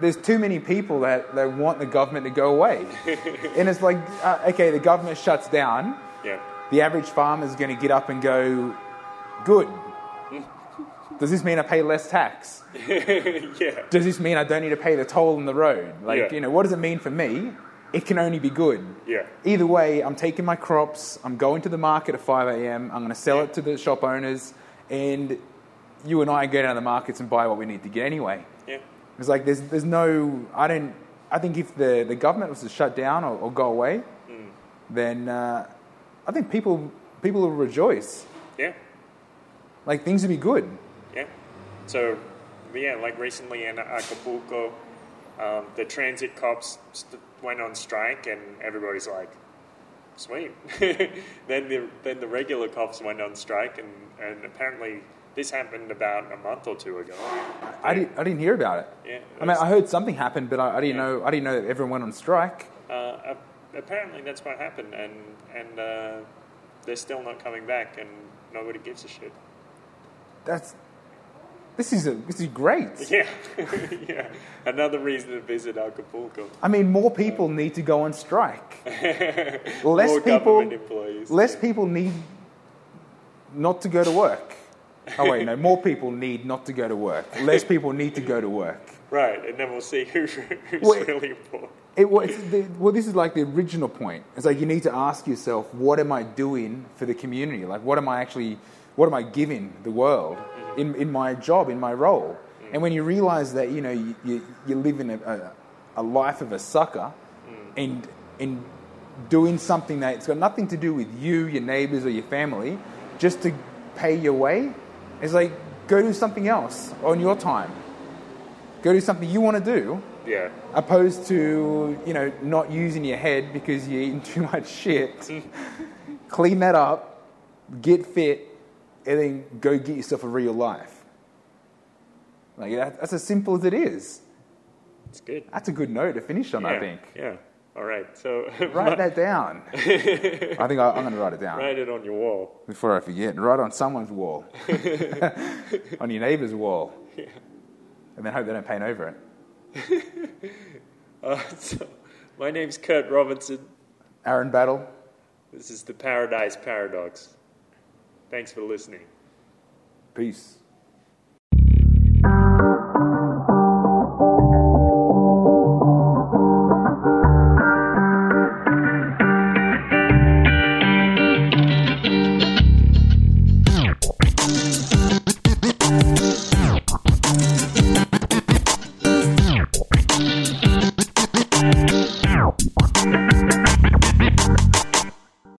Speaker 1: There's too many people that, that want the government to go away. [laughs] and it's like, uh, okay, the government shuts down.
Speaker 2: Yeah,
Speaker 1: The average farmer is going to get up and go, good. Does this mean I pay less tax? [laughs]
Speaker 2: yeah,
Speaker 1: Does this mean I don't need to pay the toll on the road? Like,
Speaker 2: Yeah.
Speaker 1: you know, what does it mean for me? It can only be good.
Speaker 2: yeah,
Speaker 1: Either way, I'm taking my crops, I'm going to the market at 5 a.m., I'm going to sell it to the shop owners, and you and I go down to the markets and buy what we need to get anyway.
Speaker 2: yeah,
Speaker 1: It's like there's there's no I don't I think if the, the government was to shut down or, or go away, then uh, I think people people will rejoice.
Speaker 2: yeah,
Speaker 1: Like things would be good.
Speaker 2: So, yeah, like recently in Acapulco, um, the transit cops st- went on strike, and everybody's like, "Sweet." [laughs] then the then the regular cops went on strike, and, and apparently this happened about a month or two ago.
Speaker 1: I didn't I didn't hear about it.
Speaker 2: Yeah,
Speaker 1: I mean I heard something happened, but I, I didn't
Speaker 2: Yeah.
Speaker 1: know I didn't know that everyone went on strike.
Speaker 2: Uh, apparently, that's what happened, and and uh, they're still not coming back, and nobody gives a shit.
Speaker 1: That's this is a, this is great. [laughs]
Speaker 2: Yeah, [laughs] yeah. Another reason to visit Acapulco.
Speaker 1: I mean, more people need to go on strike. [laughs] Less
Speaker 2: More
Speaker 1: people,
Speaker 2: employees.
Speaker 1: less people need not to go to work. Oh wait, no, more people need not to go to work. Less people need to go to work.
Speaker 2: Right, and then we'll see who, who's
Speaker 1: Wait.
Speaker 2: really important.
Speaker 1: It, well, it's the, well, this is like the original point. It's like you need to ask yourself, what am I doing for the community? Like, what am I actually, what am I giving the world in, in my job, in my role? And when you realize that, you know, you, you, you live in a, a, a life of a sucker mm. and, and doing something that's got nothing to do with you, your neighbors, or your family, just to pay your way, it's like, go do something else on your time. Go do something you want to do
Speaker 2: Yeah,
Speaker 1: opposed to you know not using your head because you're eating [laughs] too much shit. [laughs] Clean that up, get fit, and then go get yourself a real life. Like that, that's as simple as it is.
Speaker 2: it's good.
Speaker 1: That's a good note to finish on,
Speaker 2: yeah,
Speaker 1: I think.
Speaker 2: Yeah. All right. So
Speaker 1: Write [laughs] that down. [laughs] I think I, I'm going to write it down
Speaker 2: write it on your wall.
Speaker 1: before I forget. Write on someone's wall, [laughs] on your neighbour's wall, yeah. and then hope they don't paint over it.
Speaker 2: Uh, so, my name's Kurt Robinson.
Speaker 1: Aaron Battle.
Speaker 2: This is the Paradise Paradox. Thanks for listening.
Speaker 1: Peace.